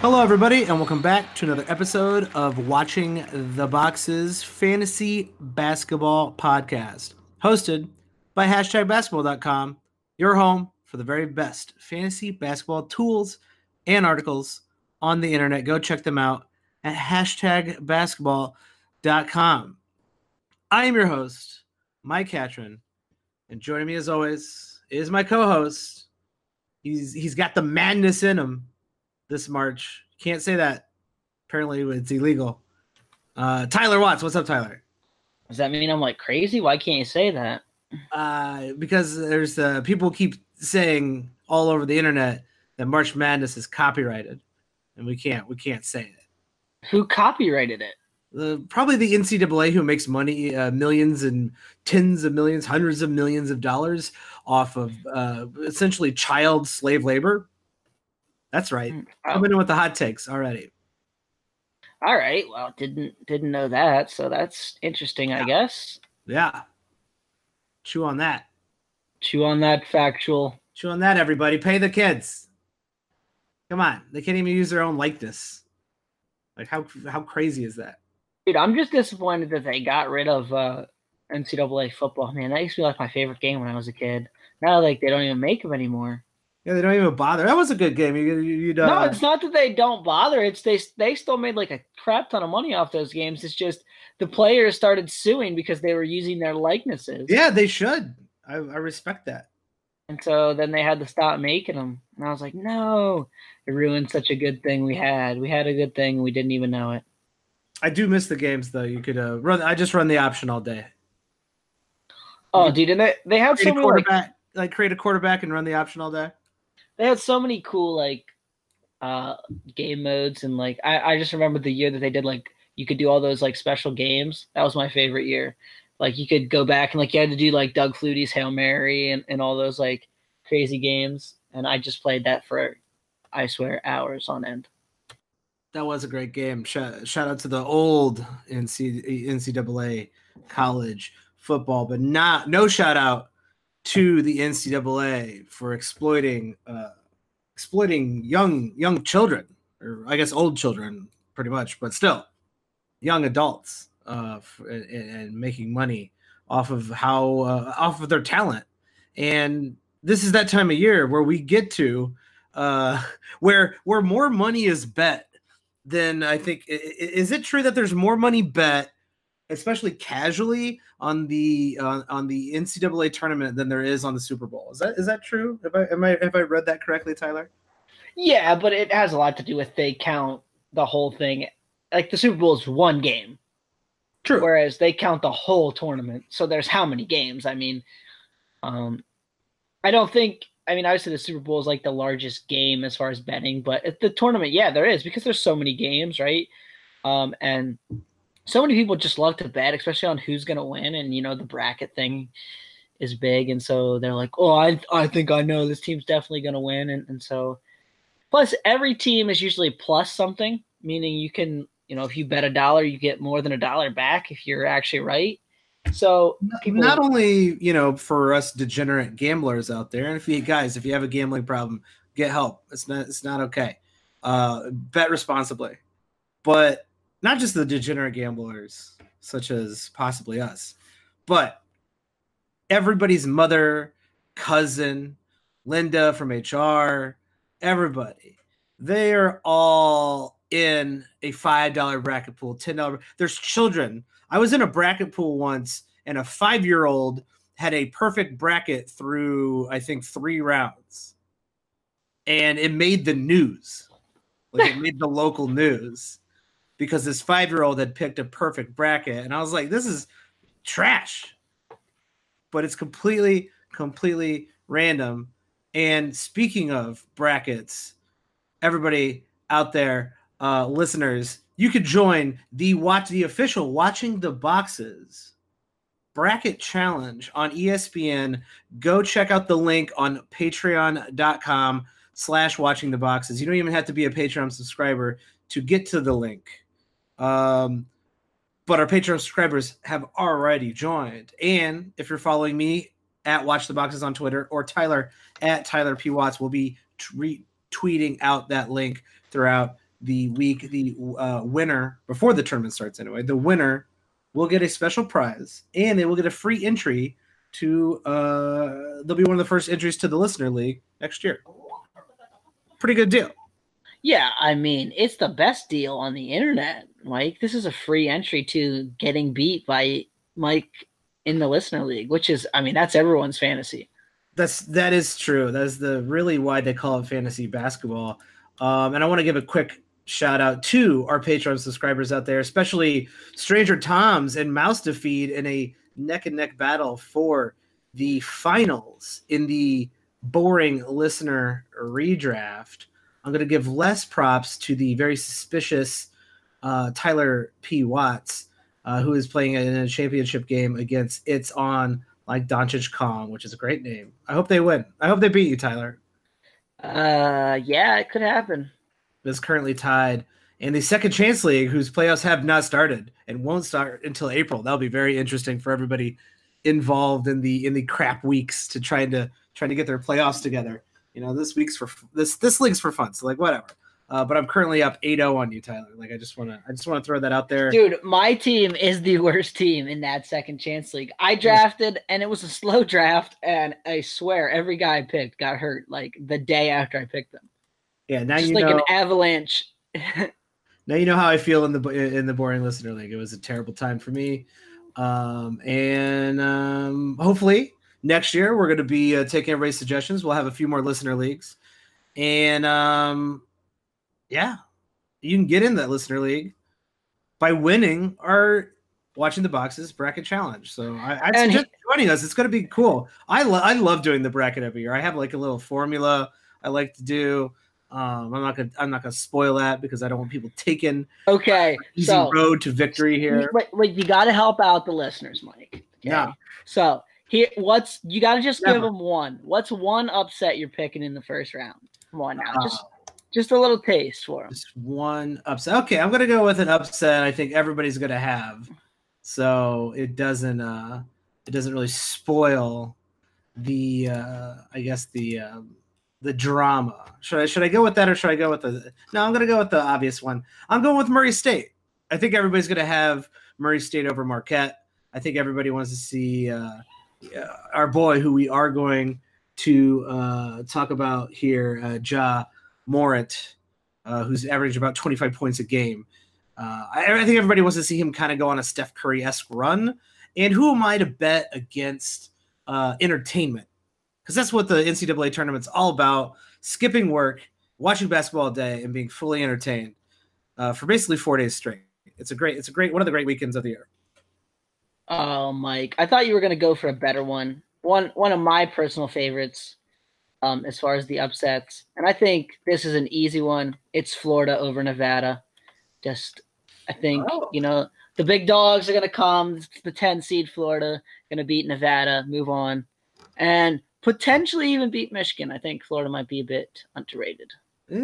Hello, everybody, and welcome back to another episode of Watching the Boxes Fantasy Basketball Podcast, hosted by hashtag basketball.com, your home for the very best fantasy basketball tools and articles on the internet. Go check them out at hashtag basketball.com. I am your host, Mike Catron, and joining me as always is my co-host. He's he's got the madness in him this March. Can't say that. Apparently, it's illegal. Uh, Tyler Watts, what's up, Tyler? Does that mean I'm like crazy? Why can't you say that? Uh, because there's uh, people keep saying all over the internet that March Madness is copyrighted, and we can't we can't say it. Who copyrighted it? Uh, probably the NCAA, who makes money, uh, millions and tens of millions, hundreds of millions of dollars off of uh, essentially child slave labor. That's right. Oh. Coming in with the hot takes already. All right. Well, didn't didn't know that, so that's interesting, I guess. Yeah. Chew on that. Chew on that factual. Chew on that, everybody. Pay the kids. Come on. They can't even use their own likeness. Like how how crazy is that? Dude, I'm just disappointed that they got rid of uh, NCAA football. Man, that used to be like my favorite game when I was a kid. Now, like they don't even make them anymore. Yeah, they don't even bother. That was a good game. You you uh, No, it's not that they don't bother. It's they they still made like a crap ton of money off those games. It's just the players started suing because they were using their likenesses. Yeah, they should. I, I respect that. And so then they had to stop making them. And I was like, no, it ruined such a good thing we had. We had a good thing. We didn't even know it. I do miss the games though. You could uh, run. I just run the option all day. Oh, dude, and they, they had Create so many like, quarterback, like create a quarterback and run the option all day. They had so many cool like uh game modes and like I, I just remember the year that they did like you could do all those like special games. That was my favorite year. Like you could go back and like you had to do like Doug Flutie's Hail Mary and, and all those like crazy games. And I just played that for I swear hours on end. That was a great game. Shout, shout out to the old NC, NCAA college football, but not no shout out to the NCAA for exploiting uh, exploiting young young children, or I guess old children, pretty much, but still young adults, uh, and, and making money off of how uh, off of their talent. And this is that time of year where we get to uh, where where more money is bet then I think is it true that there's more money bet, especially casually on the uh, on the NCAA tournament than there is on the Super Bowl? Is that is that true? Have I am I have I read that correctly, Tyler? Yeah, but it has a lot to do with they count the whole thing. Like the Super Bowl is one game, True. whereas they count the whole tournament. So there's how many games? I mean, um, I don't think. I mean, obviously the Super Bowl is like the largest game as far as betting, but at the tournament, yeah, there is because there's so many games, right? Um, and so many people just love to bet, especially on who's gonna win, and you know the bracket thing is big, and so they're like, oh, I I think I know this team's definitely gonna win, and and so plus every team is usually plus something, meaning you can you know if you bet a dollar, you get more than a dollar back if you're actually right. So people, Not only you know for us degenerate gamblers out there, and if you guys, if you have a gambling problem, get help. It's not it's not okay. Uh, bet responsibly, but not just the degenerate gamblers, such as possibly us, but everybody's mother, cousin, Linda from HR, everybody. They are all in a five dollar bracket pool, ten dollar. There's children. I was in a bracket pool once, and a five year old had a perfect bracket through I think three rounds, and it made the news. Like it made the local news because this five year old had picked a perfect bracket, and I was like, this is trash. But it's completely, completely random. And speaking of brackets, everybody out there, uh, listeners, you could join the watch the official watching the boxes bracket challenge on ESPN. Go check out the link on patreon.com slash watching the boxes. You don't even have to be a Patreon subscriber to get to the link. Um, but our Patreon subscribers have already joined. And if you're following me at Watch the Boxes on Twitter or Tyler at Tyler P. Watts, we'll be tweet, tweeting out that link throughout the week, the uh, winner before the tournament starts anyway, the winner will get a special prize and they will get a free entry to uh they'll be one of the first entries to the listener league next year. Pretty good deal. Yeah, I mean, it's the best deal on the internet, Like, This is a free entry to getting beat by Mike in the listener league, which is I mean, that's everyone's fantasy. That's that is true. That's the really why they call it fantasy basketball. Um, and I want to give a quick shout out to our Patreon subscribers out there, especially Stranger Toms and Mouse Defeat in a neck and neck battle for the finals in the boring listener redraft. I'm going to give less props to the very suspicious uh, Tyler P. Watts, uh, who is playing in a championship game against It's On like Doncic Kong, which is a great name. I hope they win. I hope they beat you, Tyler. Uh, yeah, it could happen. It's currently tied in the second chance league, whose playoffs have not started and won't start until April. That'll be very interesting for everybody involved in the in the crap weeks to trying to trying to get their playoffs together. You know, this week's for this this league's for fun. So like whatever. Uh, but I'm currently up 8-0 on you, Tyler. Like I just want to I just want to throw that out there. Dude, my team is the worst team in that second chance league. I drafted and it was a slow draft and I swear every guy I picked got hurt like the day after I picked them. Yeah, now Just you like know an avalanche. now you know how I feel in the in the boring listener league. It was a terrible time for me. Um, and um, hopefully next year we're going to be uh, taking everybody's suggestions. We'll have a few more listener leagues, and um, yeah, you can get in that listener league by winning our watching the boxes bracket challenge. So I, I And suggest joining us. It's going to be cool. I lo- I love doing the bracket every year. I have like a little formula I like to do. Um, I'm not gonna I'm not gonna spoil that because I don't want people taking Okay. easy So road to victory here. Wait, wait, you got to help out the listeners, Mike. Okay? Yeah. So here, what's you got to just give Never. them one. What's one upset you're picking in the first round? Come on now, Uh, just just a little taste for them. Just one upset. Okay, I'm gonna go with an upset. I think everybody's gonna have, so it doesn't uh it doesn't really spoil the uh I guess the um, the drama. Should I should I go with that or should I go with the? No, I'm gonna go with the obvious one. I'm going with Murray State. I think everybody's gonna have Murray State over Marquette. I think everybody wants to see uh, our boy, who we are going to uh, talk about here, uh, Ja Morant, uh, who's averaged about 25 points a game. Uh, I, I think everybody wants to see him kind of go on a Steph Curry esque run. And who am I to bet against uh, entertainment? Because that's what the NCAA tournament's all about skipping work, watching basketball all day, and being fully entertained uh, for basically four days straight. It's a great, it's a great, one of the great weekends of the year. Oh, Mike, I thought you were gonna go for a better one. One one of my personal favorites, um, as far as the upsets, and I think this is an easy one. It's Florida over Nevada. Just, I think Oh. you know the big dogs are gonna come. The 10 seed Florida gonna beat Nevada, move on, and potentially even beat Michigan. I think Florida might be a bit underrated. Eh,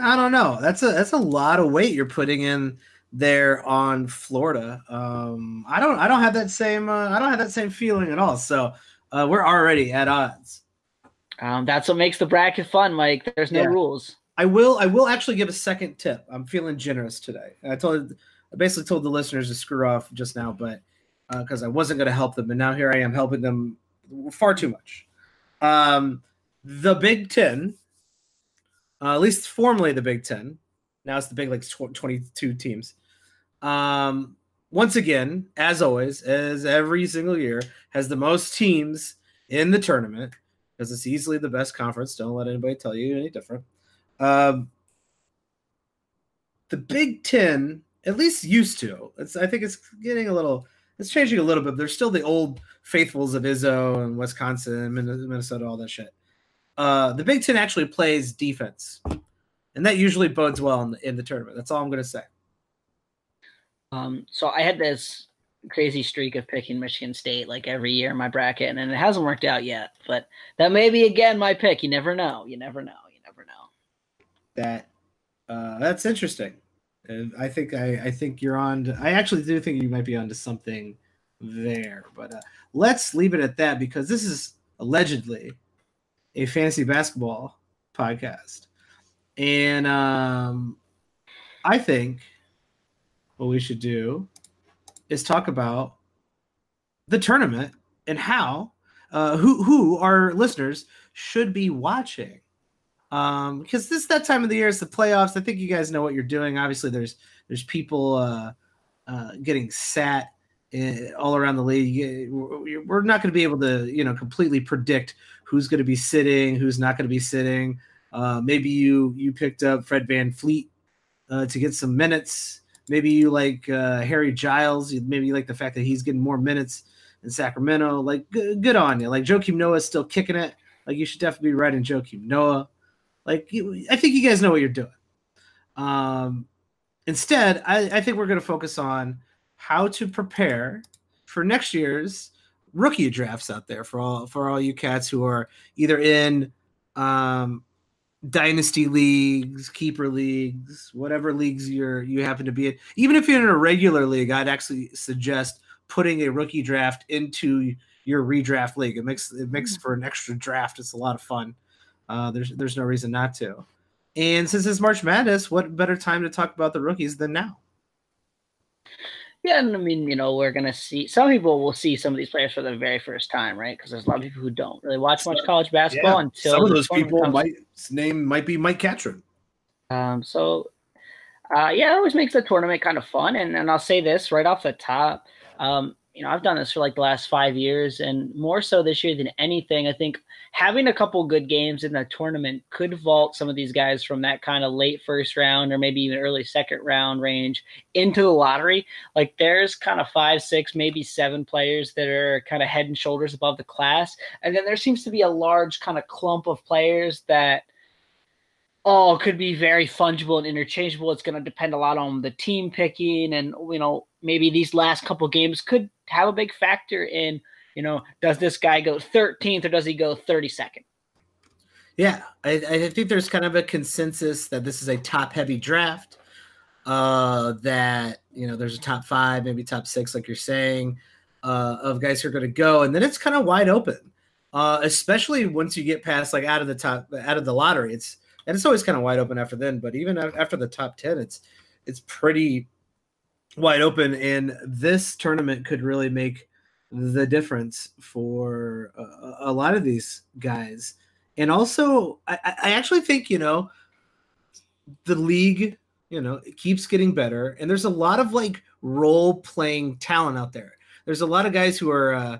I don't know. That's a that's a lot of weight you're putting in there on Florida. Um, I don't I don't have that same uh, I don't have that same feeling at all. So uh, we're already at odds. Um, that's what makes the bracket fun, Mike. There's no Yeah. rules. I will I will actually give a second tip. I'm feeling generous today. I told I basically told the listeners to screw off just now, but because I wasn't going to help them, and now here I am helping them far too much. Um, the Big Ten, uh, at least formerly the Big Ten, now it's the Big like tw- 22 teams. Um, once again, as always, as every single year, has the most teams in the tournament because it's easily the best conference. Don't let anybody tell you any different. Um, the Big Ten, at least used to. It's I think it's getting a little. It's changing a little bit. There's still the old faithfuls of Izzo and Wisconsin, Min- Minnesota, all that shit. Uh, the Big Ten actually plays defense, and that usually bodes well in the, in the tournament. That's all I'm going to say. Um, so I had this crazy streak of picking Michigan State like every year in my bracket, and it hasn't worked out yet. But that may be again my pick. You never know. You never know. You never know. That uh, that's interesting. I think I, I think you're on. To, I actually do think you might be onto something there. But uh, let's leave it at that because this is allegedly a fantasy basketball podcast, and um, I think what we should do is talk about the tournament and how uh, who who our listeners should be watching. Um, because this that time of the year is the playoffs. I think you guys know what you're doing. Obviously, there's there's people uh, uh, getting sat in, all around the league. We're not going to be able to you know completely predict who's going to be sitting, who's not going to be sitting. Uh, maybe you you picked up Fred VanVleet uh, to get some minutes. Maybe you like uh, Harry Giles. Maybe you like the fact that he's getting more minutes in Sacramento. Like, good, good on you. Like, Joakim Noah is still kicking it. Like, you should definitely be riding Joakim Noah. Like, I think you guys know what you're doing. Um, instead, I, I think we're going to focus on how to prepare for next year's rookie drafts out there for all for all you cats who are either in um, dynasty leagues, keeper leagues, whatever leagues you're you happen to be in. Even if you're in a regular league, I'd actually suggest putting a rookie draft into your redraft league. It makes it makes mm. for an extra draft. It's a lot of fun. Uh, there's there's no reason not to. And since it's March Madness, what better time to talk about the rookies than now? Yeah, and I mean, you know, we're gonna see some people will see some of these players for the very first time, right? Because there's a lot of people who don't really watch much college basketball yeah, until some of those people comes. might name might be Mike Catron. Um, so uh, yeah, it always makes the tournament kind of fun. And and I'll say this right off the top. Um, you know, I've done this for like the last five years, and more so this year than anything. I think having a couple good games in the tournament could vault some of these guys from that kind of late first round or maybe even early second round range into the lottery. Like there's kind of five, six, maybe seven players that are kind of head and shoulders above the class, and then there seems to be a large kind of clump of players that all could be very fungible and interchangeable. It's going to depend a lot on the team picking, and you know maybe these last couple games could have a big factor in you know does this guy go 13th or does he go 32nd. Yeah, I, I think there's kind of a consensus that this is a top heavy draft. Uh, that you know there's a top five, maybe top six, like you're saying, uh, of guys who are going to go, and then it's kind of wide open. Uh, especially once you get past like out of the top out of the lottery. It's and it's always kind of wide open after then. But even after the top ten, it's it's pretty wide open, and this tournament could really make the difference for a, a lot of these guys. And also, I, I actually think you know the league, you know, it keeps getting better, and there's a lot of like role playing talent out there. There's a lot of guys who are uh,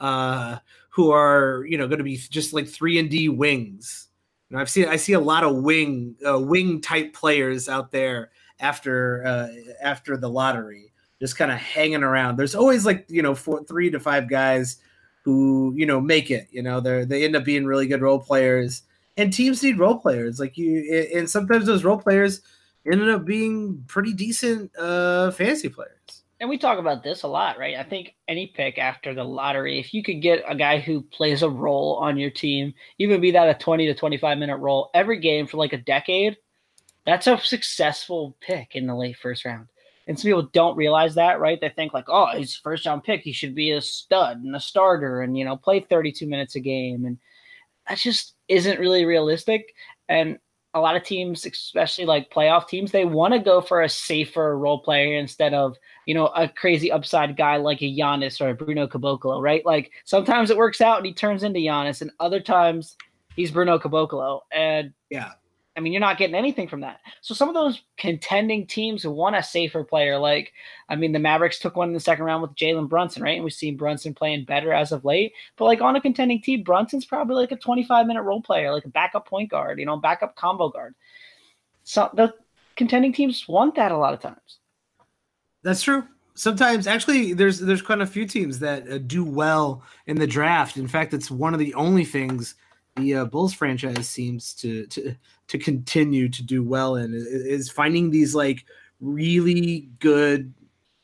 uh, who are you know going to be just like three and D wings You know, I've seen I see a lot of wing uh, wing type players out there after uh, after the lottery, just kind of hanging around. There's always like you know four, three to five guys who you know make it. You know, they they end up being really good role players, and teams need role players. Like you, and sometimes those role players ended up being pretty decent uh, fantasy players and we talk about this a lot, right? I think any pick after the lottery, if you could get a guy who plays a role on your team, even be that a 20 to 25 minute role every game for like a decade, that's a successful pick in the late first round. And some people don't realize that, right? They think like, oh, he's first round pick. He should be a stud and a starter and, you know, play 32 minutes a game. And that just isn't really realistic. And a lot of teams, especially like playoff teams, they want to go for a safer role player instead of, you know, a crazy upside guy like a Giannis or a Bruno Caboclo, right? Like sometimes it works out and he turns into Giannis, and other times he's Bruno Caboclo. And yeah, I mean, you're not getting anything from that. So some of those contending teams want a safer player. Like, I mean, the Mavericks took one in the second round with Jalen Brunson, right? And we've seen Brunson playing better as of late. But like on a contending team, Brunson's probably like a 25 minute role player, like a backup point guard, you know, backup combo guard. So the contending teams want that a lot of times. That's true. Sometimes, actually, there's there's quite a few teams that uh, do well in the draft. In fact, it's one of the only things the uh, Bulls franchise seems to to to continue to do well in is finding these like really good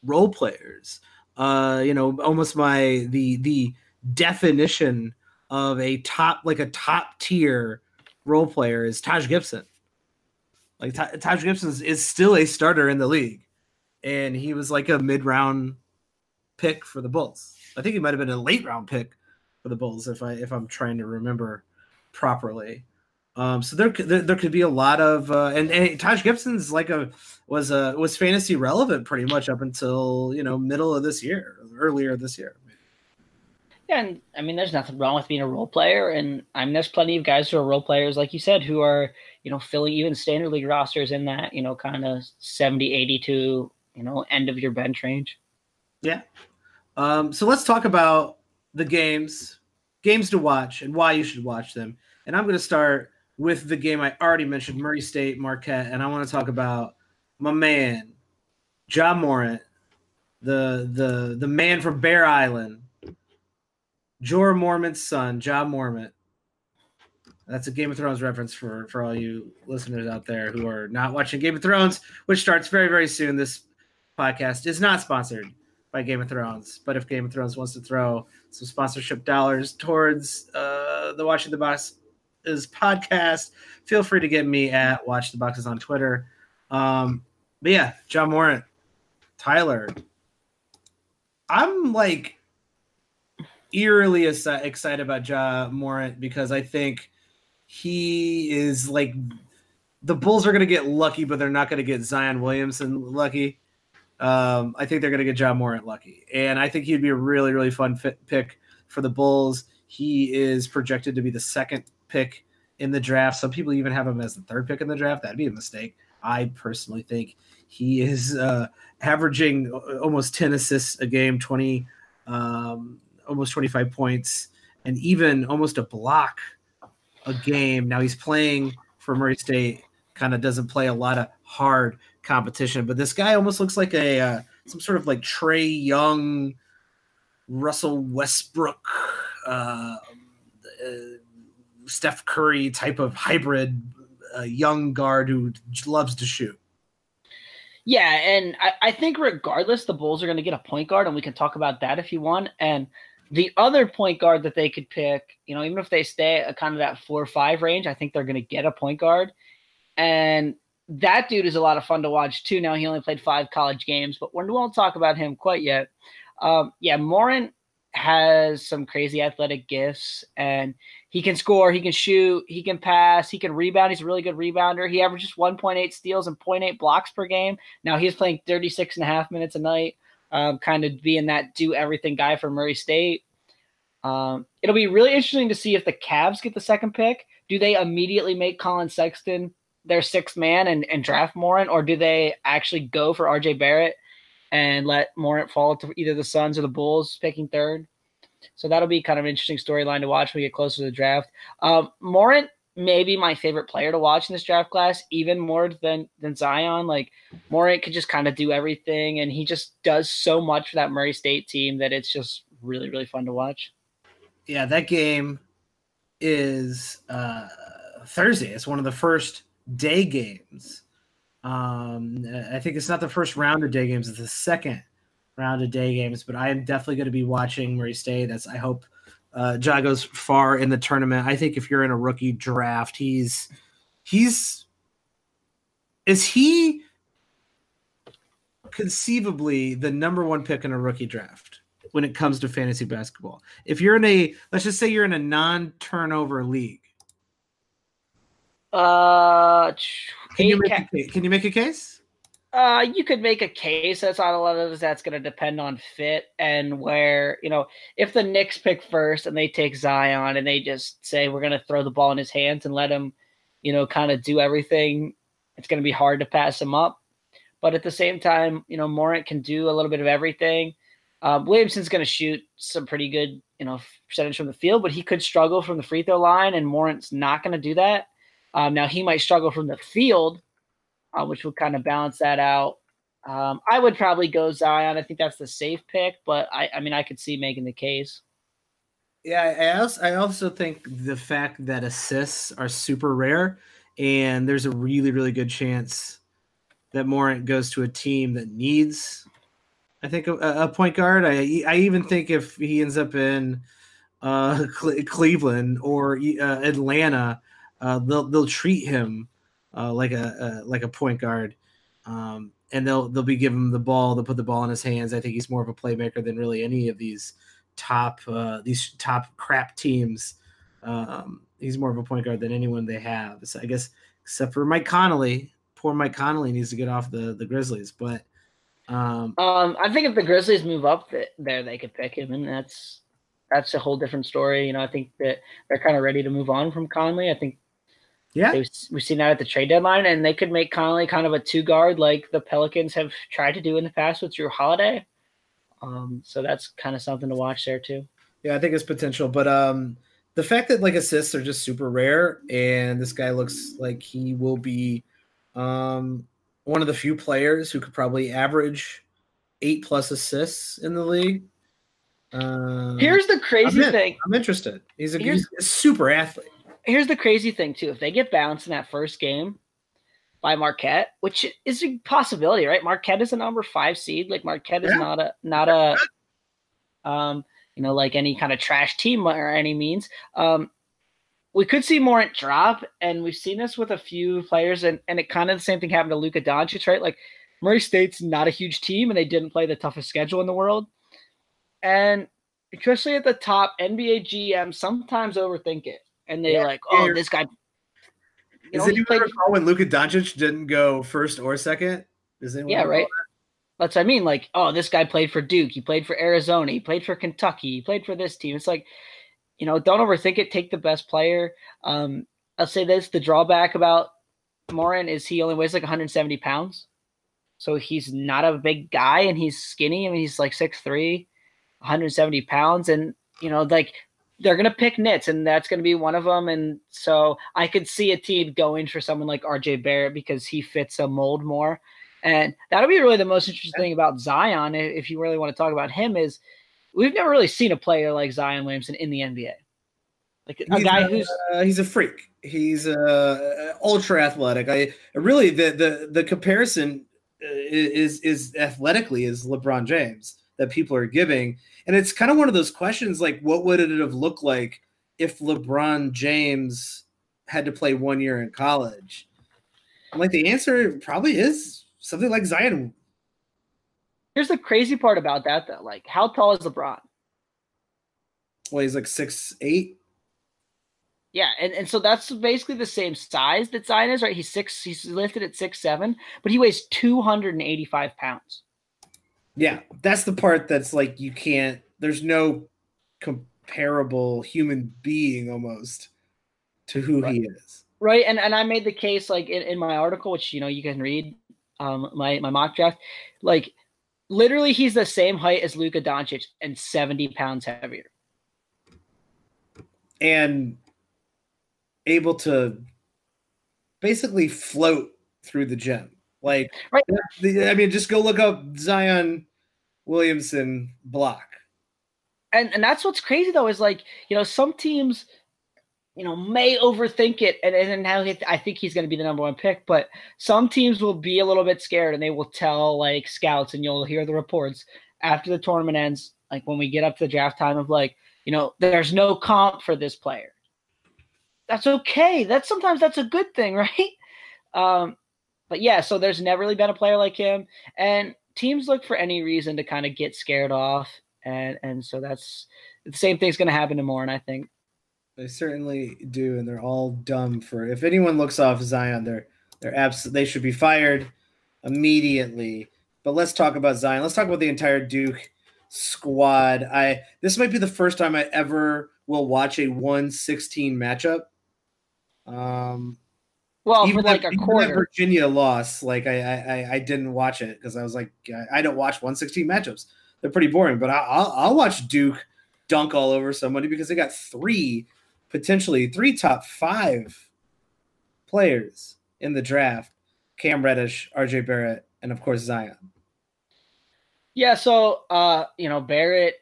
role players. Uh, you know, almost my the the definition of a top like a top tier role player is Taj Gibson. Like Taj Gibson is, is still a starter in the league, and he was like a mid round pick for the Bulls. I think he might have been a late round pick for the Bulls if I if I'm trying to remember properly. Um, so there, there, there could be a lot of uh, and, and Taj Gibson's like a was a was fantasy relevant pretty much up until you know middle of this year, earlier this year. Yeah, and I mean, there's nothing wrong with being a role player, and I mean, there's plenty of guys who are role players, like you said, who are you know filling even standard league rosters in that you know kind of 70, 82, you know end of your bench range. Yeah. Um, so let's talk about the games, games to watch, and why you should watch them. And I'm going to start with the game I already mentioned, Murray State Marquette, and I want to talk about my man, Ja Morant, the the the man from Bear Island, Jorah Mormont's son, Ja Mormont. That's a Game of Thrones reference for for all you listeners out there who are not watching Game of Thrones, which starts very very soon. This podcast is not sponsored by Game of Thrones, but if Game of Thrones wants to throw some sponsorship dollars towards uh, the Watching the Boxes podcast, feel free to get me at Watch the Boxes on Twitter. Um, but yeah, Ja Morant, Tyler. I'm like eerily excited about Ja Morant because I think he is like the Bulls are going to get lucky, but they're not going to get Zion Williamson lucky. Um, I think they're going to get Ja Morant lucky, and I think he'd be a really, really fun fit pick for the Bulls. He is projected to be the second pick in the draft. Some people even have him as the third pick in the draft. That'd be a mistake. I personally think he is uh, averaging almost 10 assists a game, 20, um, almost 25 points, and even almost a block a game. Now he's playing for Murray State, kind of doesn't play a lot of hard competition, but this guy almost looks like a uh, some sort of like Trae Young, Russell Westbrook, uh, uh, Steph Curry type of hybrid uh, young guard who loves to shoot. Yeah, and I, I think regardless, the Bulls are going to get a point guard, and we can talk about that if you want. And the other point guard that they could pick, you know, even if they stay at kind of that four or five range, I think they're going to get a point guard. And that dude is a lot of fun to watch too. Now he only played five college games, but we won't talk about him quite yet. Um, yeah, Morant has some crazy athletic gifts, and he can score, he can shoot, he can pass, he can rebound. He's a really good rebounder. He averages 1.8 steals and 0.8 blocks per game. Now he's playing 36 and a half minutes a night, um, kind of being that do everything guy for Murray State. Um, it'll be really interesting to see if the Cavs get the second pick. Do they immediately make Collin Sexton their sixth man and, and draft Morant, or do they actually go for RJ Barrett and let Morant fall to either the Suns or the Bulls picking third? So that'll be kind of an interesting storyline to watch when we get closer to the draft. Um, Morant may be my favorite player to watch in this draft class, even more than than Zion. Like Morant could just kind of do everything, and he just does so much for that Murray State team that it's just really really fun to watch. Yeah, that game is uh, Thursday. It's one of the first day games. Um, I think it's not the first round of day games; it's the second round of day games, but I am definitely going to be watching Murray State. That's I hope uh, Ja goes far in the tournament. I think if you're in a rookie draft, he's he's is he conceivably the number one pick in a rookie draft when it comes to fantasy basketball. If you're in a let's just say you're in a non-turnover league. Uh, can you make a, can you make a case? Uh, you could make a case. That's not a lot of that's going to depend on fit and where you know if the Knicks pick first and they take Zion and they just say we're going to throw the ball in his hands and let him, you know, kind of do everything. It's going to be hard to pass him up, but at the same time, you know, Morant can do a little bit of everything. Um, Williamson's going to shoot some pretty good, you know, percentage from the field, but he could struggle from the free throw line, and Morant's not going to do that. Um, now he might struggle from the field uh, which would kind of balance that out. Um, I would probably go Zion. I think that's the safe pick, but I, I mean, I could see making the case. Yeah, I also, I also think the fact that assists are super rare, and there's a really, really good chance that Morant goes to a team that needs, I think, a, a point guard. I, I even think if he ends up in uh, Cleveland or uh, Atlanta, uh, they'll they'll treat him uh, like a, like a point guard, um, and they'll they'll be giving him the ball. They'll put the ball in his hands. I think he's more of a playmaker than really any of these top uh, these top crap teams um, he's more of a point guard than anyone they have. So I guess except for Mike Conley. Poor Mike Conley needs to get off the the Grizzlies, but um, um, I think if the Grizzlies move up th- there, they could pick him, and that's that's a whole different story. You know, I think that they're kind of ready to move on from Conley. I think yeah, we've seen that at the trade deadline, and they could make Conley kind of a two guard like the Pelicans have tried to do in the past with Jrue Holiday. Um, so that's kind of something to watch there too. Yeah, I think it's potential, but um, the fact that like assists are just super rare, and this guy looks like he will be um one of the few players who could probably average eight plus assists in the league. Um, here's the crazy I'm thing. I'm interested. He's a, he's a super athlete. Here's the crazy thing too. If they get bounced in that first game by Marquette, which is a possibility, right? Marquette is a number five seed. Like Marquette is yeah. not a not a um you know like any kind of trash team or any means. Um, we could see Morant drop, and we've seen this with a few players, and, and it kind of the same thing happened to Luka Doncic, right? Like Murray State's not a huge team, and they didn't play the toughest schedule in the world. And especially at the top, NBA GM sometimes overthink it, and they're yeah, like, "Oh, yeah. this guy." Know, anyone recall when Luka Doncic didn't go first or second? Is anyone yeah, right. That? That's what I mean. Like, oh, this guy played for Duke. He played for Arizona. He played for Kentucky. He played for this team. It's like, you know, don't overthink it. Take the best player. Um, I'll say this: the drawback about Morin is he only weighs like 170 pounds, so he's not a big guy and he's skinny. I mean, he's like 6'3", 170 pounds, and you know, like they're gonna pick nits, and that's gonna be one of them. And so I could see a team going for someone like RJ Barrett because he fits a mold more. And that'll be really the most interesting thing about Zion, if you really want to talk about him, is we've never really seen a player like Zion Williamson in the NBA. Like a he's guy a, who's uh, he's a freak. He's uh, ultra athletic. I really the the the comparison uh, is is athletically is LeBron James that people are giving. And it's kind of one of those questions like, what would it have looked like if LeBron James had to play one year in college? I'm like, the answer probably is something like Zion. Here's the crazy part about that, though. Like, how tall is LeBron? Well, he's like six eight. Yeah, and, and so that's basically the same size that Zion is, right? He's six, he's lifted at six seven, but he weighs two hundred and eighty five pounds. Yeah, that's the part that's like you can't. There's no comparable human being almost to who right. he is. Right, and and I made the case like in, in my article, which you know you can read, um, my my mock draft, like literally he's the same height as Luka Doncic and seventy pounds heavier, and able to basically float through the gym. Like, right. I mean, just go look up Zion Williamson block. And and that's what's crazy though is like you know some teams you know may overthink it and and now I think he's going to be the number one pick, but some teams will be a little bit scared and they will tell like scouts and you'll hear the reports after the tournament ends, like when we get up to the draft time of like you know there's no comp for this player. That's okay. That's sometimes that's a good thing, right? Um, but yeah, so there's never really been a player like him, and teams look for any reason to kind of get scared off, and and so that's the same thing's going to happen to Morin, I think. They certainly do, and they're all dumb for. If anyone looks off Zion, they're they're abs- They should be fired immediately. But let's talk about Zion. Let's talk about the entire Duke squad. I this might be the first time I ever will watch a 116 matchup. Um, well, even for like a quarter. Virginia loss, like I, I, I didn't watch it because I was like, I don't watch 116 matchups. They're pretty boring. But I, will I'll watch Duke dunk all over somebody because they got three, potentially three top five players in the draft: Cam Reddish, R.J. Barrett, and of course Zion. Yeah. So, uh, you know, Barrett,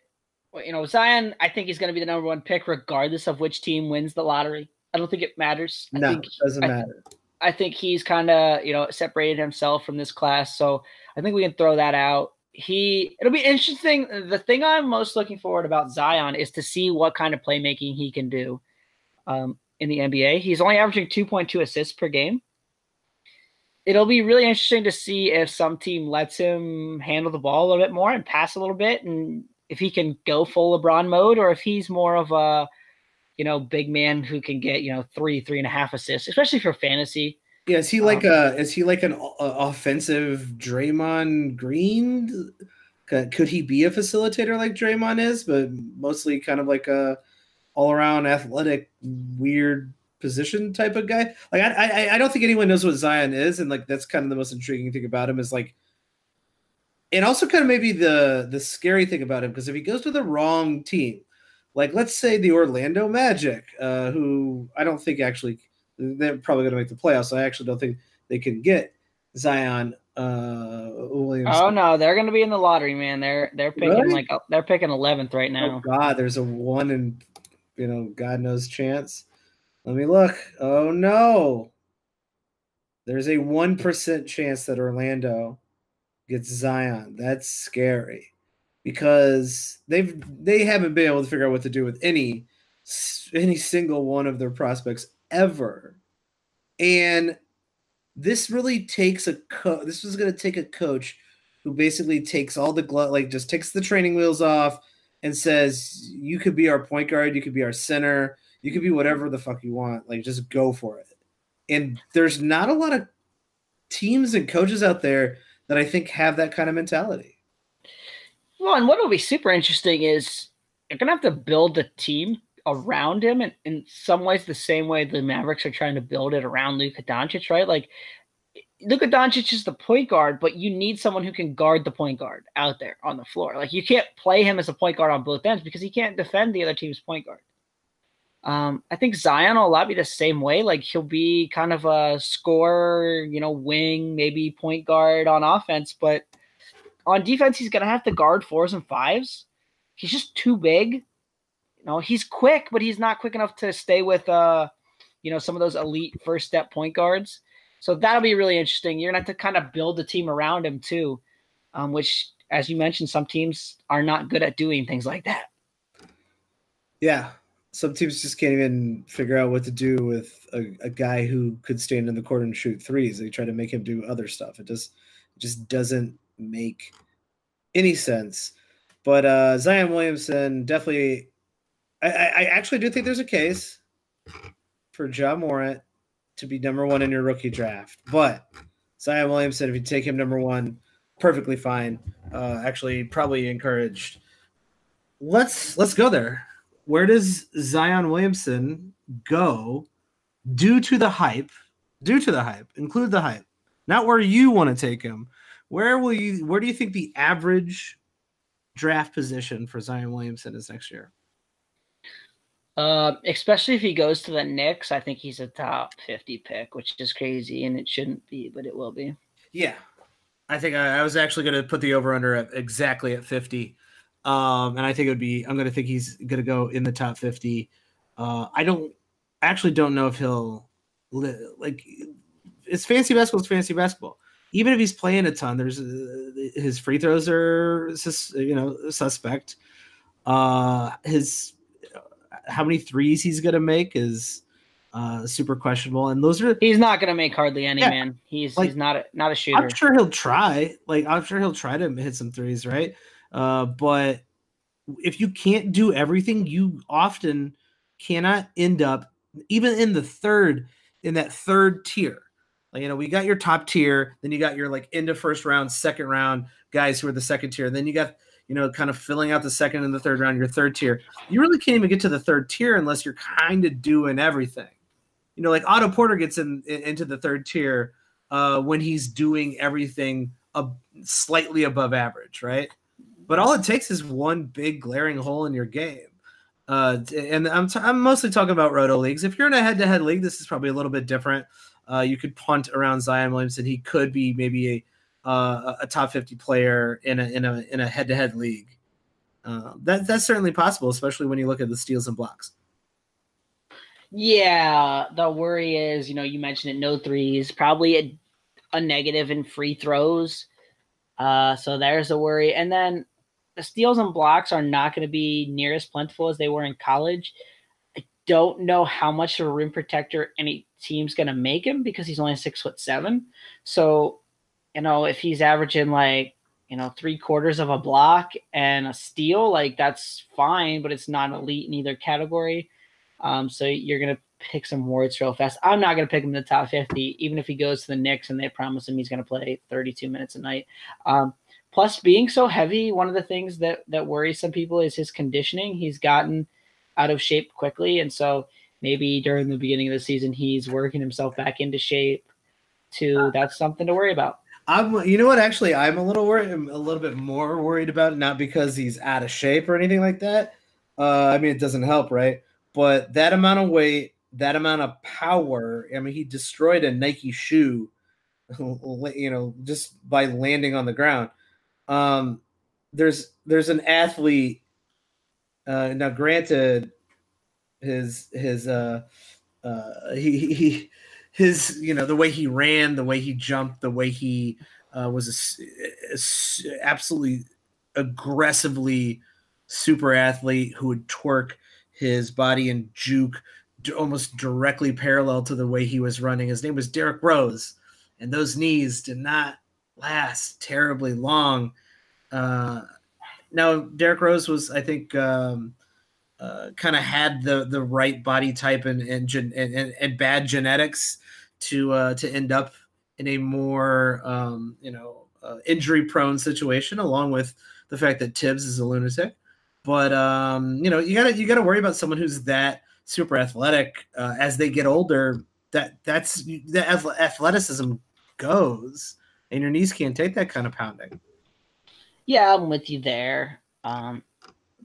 you know, Zion. I think he's going to be the number one pick, regardless of which team wins the lottery. I don't think it matters. I no, think, it doesn't I, matter. I think he's kind of you know separated himself from this class, so I think we can throw that out. He it'll be interesting. The thing I'm most looking forward about Zion is to see what kind of playmaking he can do um, in the NBA. He's only averaging 2.2 assists per game. It'll be really interesting to see if some team lets him handle the ball a little bit more and pass a little bit, and if he can go full LeBron mode, or if he's more of a you know, big man who can get you know three, three and a half assists, especially for fantasy. Yeah, is he like um, a is he like an uh, offensive Draymond Green? Could he be a facilitator like Draymond is, but mostly kind of like a all around athletic, weird position type of guy? Like I, I I don't think anyone knows what Zion is, and like that's kind of the most intriguing thing about him is like, and also kind of maybe the the scary thing about him because if he goes to the wrong team, like let's say the Orlando Magic, uh, who I don't think actually they're probably going to make the playoffs. So I actually don't think they can get Zion uh, Williams. Oh no, they're going to be in the lottery, man. They're they're picking really? like they're picking eleventh right now. Oh God, there's a one in you know God knows chance. Let me look. Oh no, there's a one percent chance that Orlando gets Zion. That's scary because they've they haven't been able to figure out what to do with any any single one of their prospects ever. And this really takes a co- this was going to take a coach who basically takes all the glove like just takes the training wheels off and says you could be our point guard, you could be our center, you could be whatever the fuck you want. Like just go for it. And there's not a lot of teams and coaches out there that I think have that kind of mentality. Well, and what will be super interesting is you're gonna have to build a team around him, and in some ways, the same way the Mavericks are trying to build it around Luka Doncic, right? Like Luka Doncic is the point guard, but you need someone who can guard the point guard out there on the floor. Like you can't play him as a point guard on both ends because he can't defend the other team's point guard. Um, I think Zion will be the same way. Like he'll be kind of a scorer, you know, wing, maybe point guard on offense, but on defense, he's gonna have to guard fours and fives. He's just too big You know, he's quick, but he's not quick enough to stay with uh, you know, some of those elite first step point guards. So that'll be really interesting. You're gonna have to kind of build a team around him too, um, which, as you mentioned, some teams are not good at doing things like that. Yeah, some teams just can't even figure out what to do with a, a, guy who could stand in the court and shoot threes. They try to make him do other stuff. It just just doesn't make any sense. But uh, Zion Williamson definitely I, I actually do think there's a case for Ja Morant to be number one in your rookie draft. But Zion Williamson, if you take him number one, perfectly fine. Uh, actually, probably encouraged. Let's let's go there. Where does Zion Williamson go due to the hype? Due to the hype, include the hype. Not where you want to take him. Where will you? Where do you think the average draft position for Zion Williamson is next year? Uh, especially if he goes to the Knicks, I think he's a top 50 pick, which is crazy, and it shouldn't be, but it will be. Yeah. I think I, I was actually going to put the over under at exactly at 50. Um, and I think it would be, I'm going to think he's going to go in the top 50. Uh, I don't actually don't know if he'll, like, it's fancy basketball, it's fancy basketball. Even if he's playing a ton, there's uh, his free throws are, you know, suspect. Uh, his how many threes he's gonna make is uh, super questionable. And those are he's not gonna make hardly any, yeah, man. He's like, he's not a, not a shooter. I'm sure he'll try. Like I'm sure he'll try to hit some threes, right? Uh, but if you can't do everything, you often cannot end up even in the third in that third tier. You know, we got your top tier, then you got your like into first round, second round guys who are the second tier, then you got you know, kind of filling out the second and the third round, your third tier. You really can't even get to the third tier unless you're kind of doing everything. You know, like Otto Porter gets in, in into the third tier uh, when he's doing everything ab- slightly above average, right? But all it takes is one big glaring hole in your game. Uh, and I'm, t- I'm mostly talking about roto leagues. If you're in a head-to-head league, this is probably a little bit different. Uh, you could punt around Zion Williamson. He could be maybe a uh, a top 50 player in a in a in a head to head league. Uh, that that's certainly possible, especially when you look at the steals and blocks. Yeah, the worry is, you know, you mentioned it, no threes, probably a, a negative in free throws. Uh, so there's a worry, and then the steals and blocks are not going to be near as plentiful as they were in college. I don't know how much of a rim protector any team's going to make him because he's only six foot seven. So you know, if he's averaging like, you know, three quarters of a block and a steal, like that's fine, but it's not elite in either category. Um, so you're gonna pick some wards real fast. I'm not gonna pick him in the top 50, even if he goes to the Knicks and they promise him he's gonna play 32 minutes a night. Um, plus, being so heavy, one of the things that that worries some people is his conditioning. He's gotten out of shape quickly, and so maybe during the beginning of the season he's working himself back into shape. To that's something to worry about. I'm, you know what? Actually, I'm a little worried. I'm a little bit more worried about it, not because he's out of shape or anything like that. Uh, I mean, it doesn't help, right? But that amount of weight, that amount of power. I mean, he destroyed a Nike shoe, you know, just by landing on the ground. Um, there's there's an athlete. Uh, now, granted, his his uh, uh, he he his you know the way he ran, the way he jumped, the way he uh, was a, a, absolutely aggressively super athlete who would twerk his body and juke almost directly parallel to the way he was running. His name was Derrick Rose, and those knees did not last terribly long. Uh, now, Derrick Rose was, I think, um, uh, kind of had the the right body type and and, and, and, and bad genetics to uh, to end up in a more um, you know uh, injury prone situation, along with the fact that Thibs is a lunatic. But um, you know, you gotta you gotta worry about someone who's that super athletic uh, as they get older. That that's the athleticism goes, and your knees can't take that kind of pounding. Yeah, I'm with you there. Um,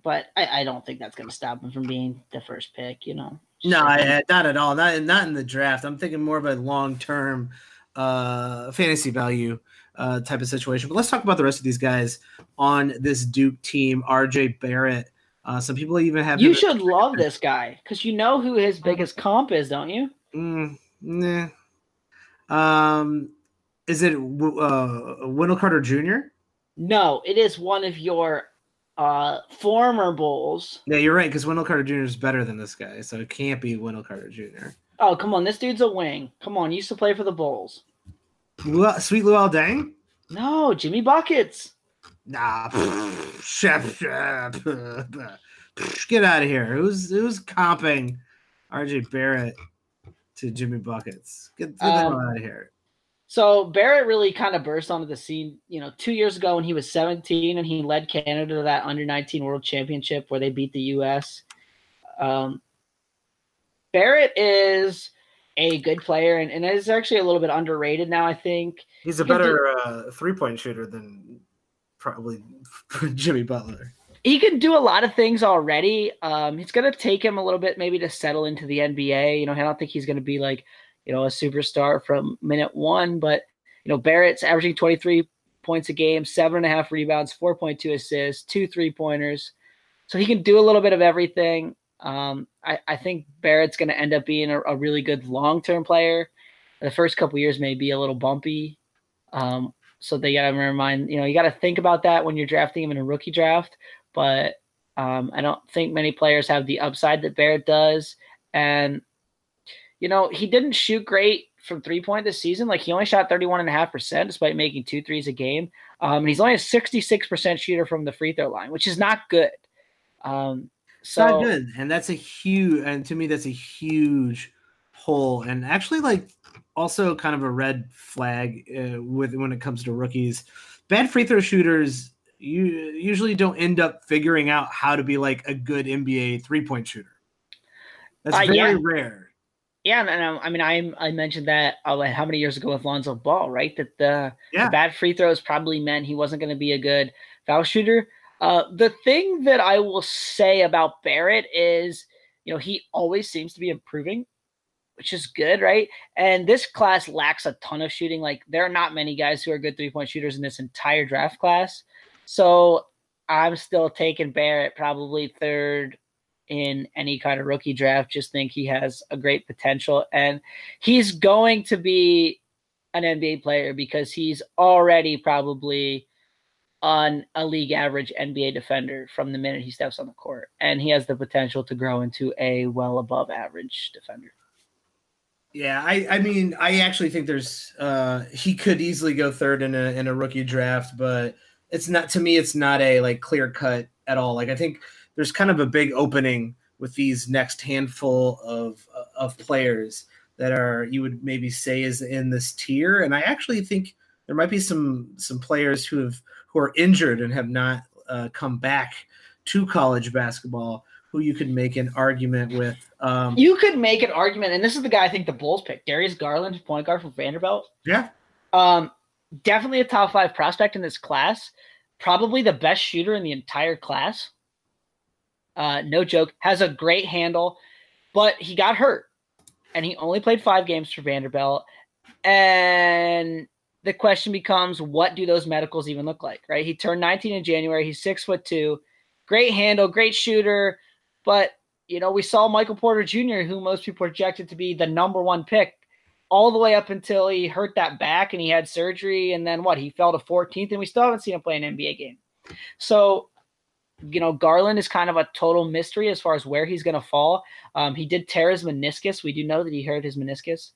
but I, I don't think that's going to stop him from being the first pick. You know. No, I, not at all. Not not in the draft. I'm thinking more of a long term uh, fantasy value uh, type of situation. But let's talk about the rest of these guys on this Duke team. RJ Barrett. Uh, some people even have. You should love this guy because you know who his biggest comp is, don't you? Mm, nah. Um, is it uh, Wendell Carter Jr.? No, it is one of your uh, former Bulls. Yeah, you're right because Wendell Carter Jr. is better than this guy, so it can't be Wendell Carter Jr. Oh, come on, this dude's a wing. Come on, used to play for the Bulls. Sweet Luol Deng? No, Jimmy Buckets. Nah, chef, chef. Get out of here. Who's who's comping RJ Barrett to Jimmy Buckets? Get, get um, out of here. So Barrett really kind of burst onto the scene, you know, two years ago when he was 17 and he led Canada to that under 19 World Championship where they beat the U.S. Um, Barrett is a good player and, and is actually a little bit underrated now. I think he's a better uh, three point shooter than probably Jimmy Butler. He can do a lot of things already. Um, it's going to take him a little bit maybe to settle into the NBA. You know, I don't think he's going to be like you know, a superstar from minute one. But, you know, Barrett's averaging 23 points a game, seven and a half rebounds, 4.2 assists, two three pointers. So he can do a little bit of everything. Um, I, I, think Barrett's going to end up being a, a really good long term player. The first couple years may be a little bumpy. Um, so they got to remind, you know, you got to think about that when you're drafting him in a rookie draft. But um, I don't think many players have the upside that Barrett does. And you know, he didn't shoot great from three point this season. Like he only shot 31.5% despite making two threes a game. Um, and he's only a 66% shooter from the free throw line, which is not good. Um, so not good. And that's a huge, and to me, that's a huge hole. And actually, like, also kind of a red flag uh, with when it comes to rookies. Bad free throw shooters you usually don't end up figuring out how to be like a good NBA three point shooter. That's uh, very yeah. rare. Yeah, and, um, I mean, I I mentioned that uh, how many years ago with Lonzo Ball, right? That the, yeah. the bad free throws probably meant he wasn't going to be a good foul shooter. Uh, the thing that I will say about Barrett is, you know, he always seems to be improving, which is good, right? And this class lacks a ton of shooting. Like there are not many guys who are good three point shooters in this entire draft class. So I'm still taking Barrett probably third in any kind of rookie draft. Just think he has a great potential, and he's going to be an NBA player because he's already probably on a league average NBA defender from the minute he steps on the court, and he has the potential to grow into a well above average defender. Yeah, I, I mean, I actually think there's uh he could easily go third in a in a rookie draft, but it's not to me. It's not a like clear cut at all. Like I think there's kind of a big opening with these next handful of of players that are you would maybe say is in this tier. And I actually think there might be some some players who have who are injured and have not uh, come back to college basketball who you could make an argument with. Um, you could make an argument, and this is the guy I think the Bulls picked, Darius Garland, point guard from Vanderbilt. Yeah. Um, definitely a top five prospect in this class. Probably the best shooter in the entire class. Uh, no joke. Has a great handle, but he got hurt, and he only played five games for Vanderbilt. And the question becomes, what do those medicals even look like? Right? He turned 19 in January. He's six foot two, great handle, great shooter but you know, we saw Michael Porter Jr., who most people projected to be the number one pick, all the way up until he hurt that back and he had surgery, and then what? He fell to 14th, and we still haven't seen him play an NBA game. So, you know, Garland is kind of a total mystery as far as where he's going to fall. Um, he did tear his meniscus. We do know that he hurt his meniscus,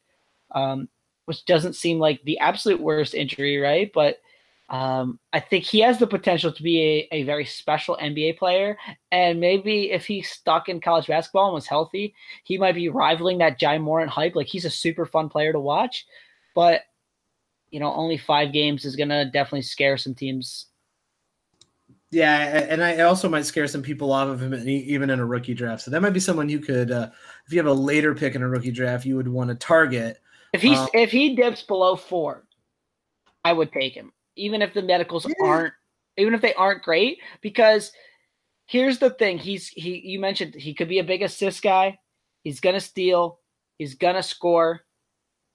um, which doesn't seem like the absolute worst injury, right? But um, I think he has the potential to be a, a very special NBA player. And maybe if he's stuck in college basketball and was healthy, he might be rivaling that Ja Morant hype. Like he's a super fun player to watch. But, you know, only five games is going to definitely scare some teams. Yeah, and I also might scare some people off of him even in a rookie draft. So that might be someone you could, uh, if you have a later pick in a rookie draft, you would want to target. If he's um, if he dips below four, I would take him even if the medicals yeah. aren't even if they aren't great because here's the thing he's he you mentioned he could be a big assist guy he's gonna steal he's gonna score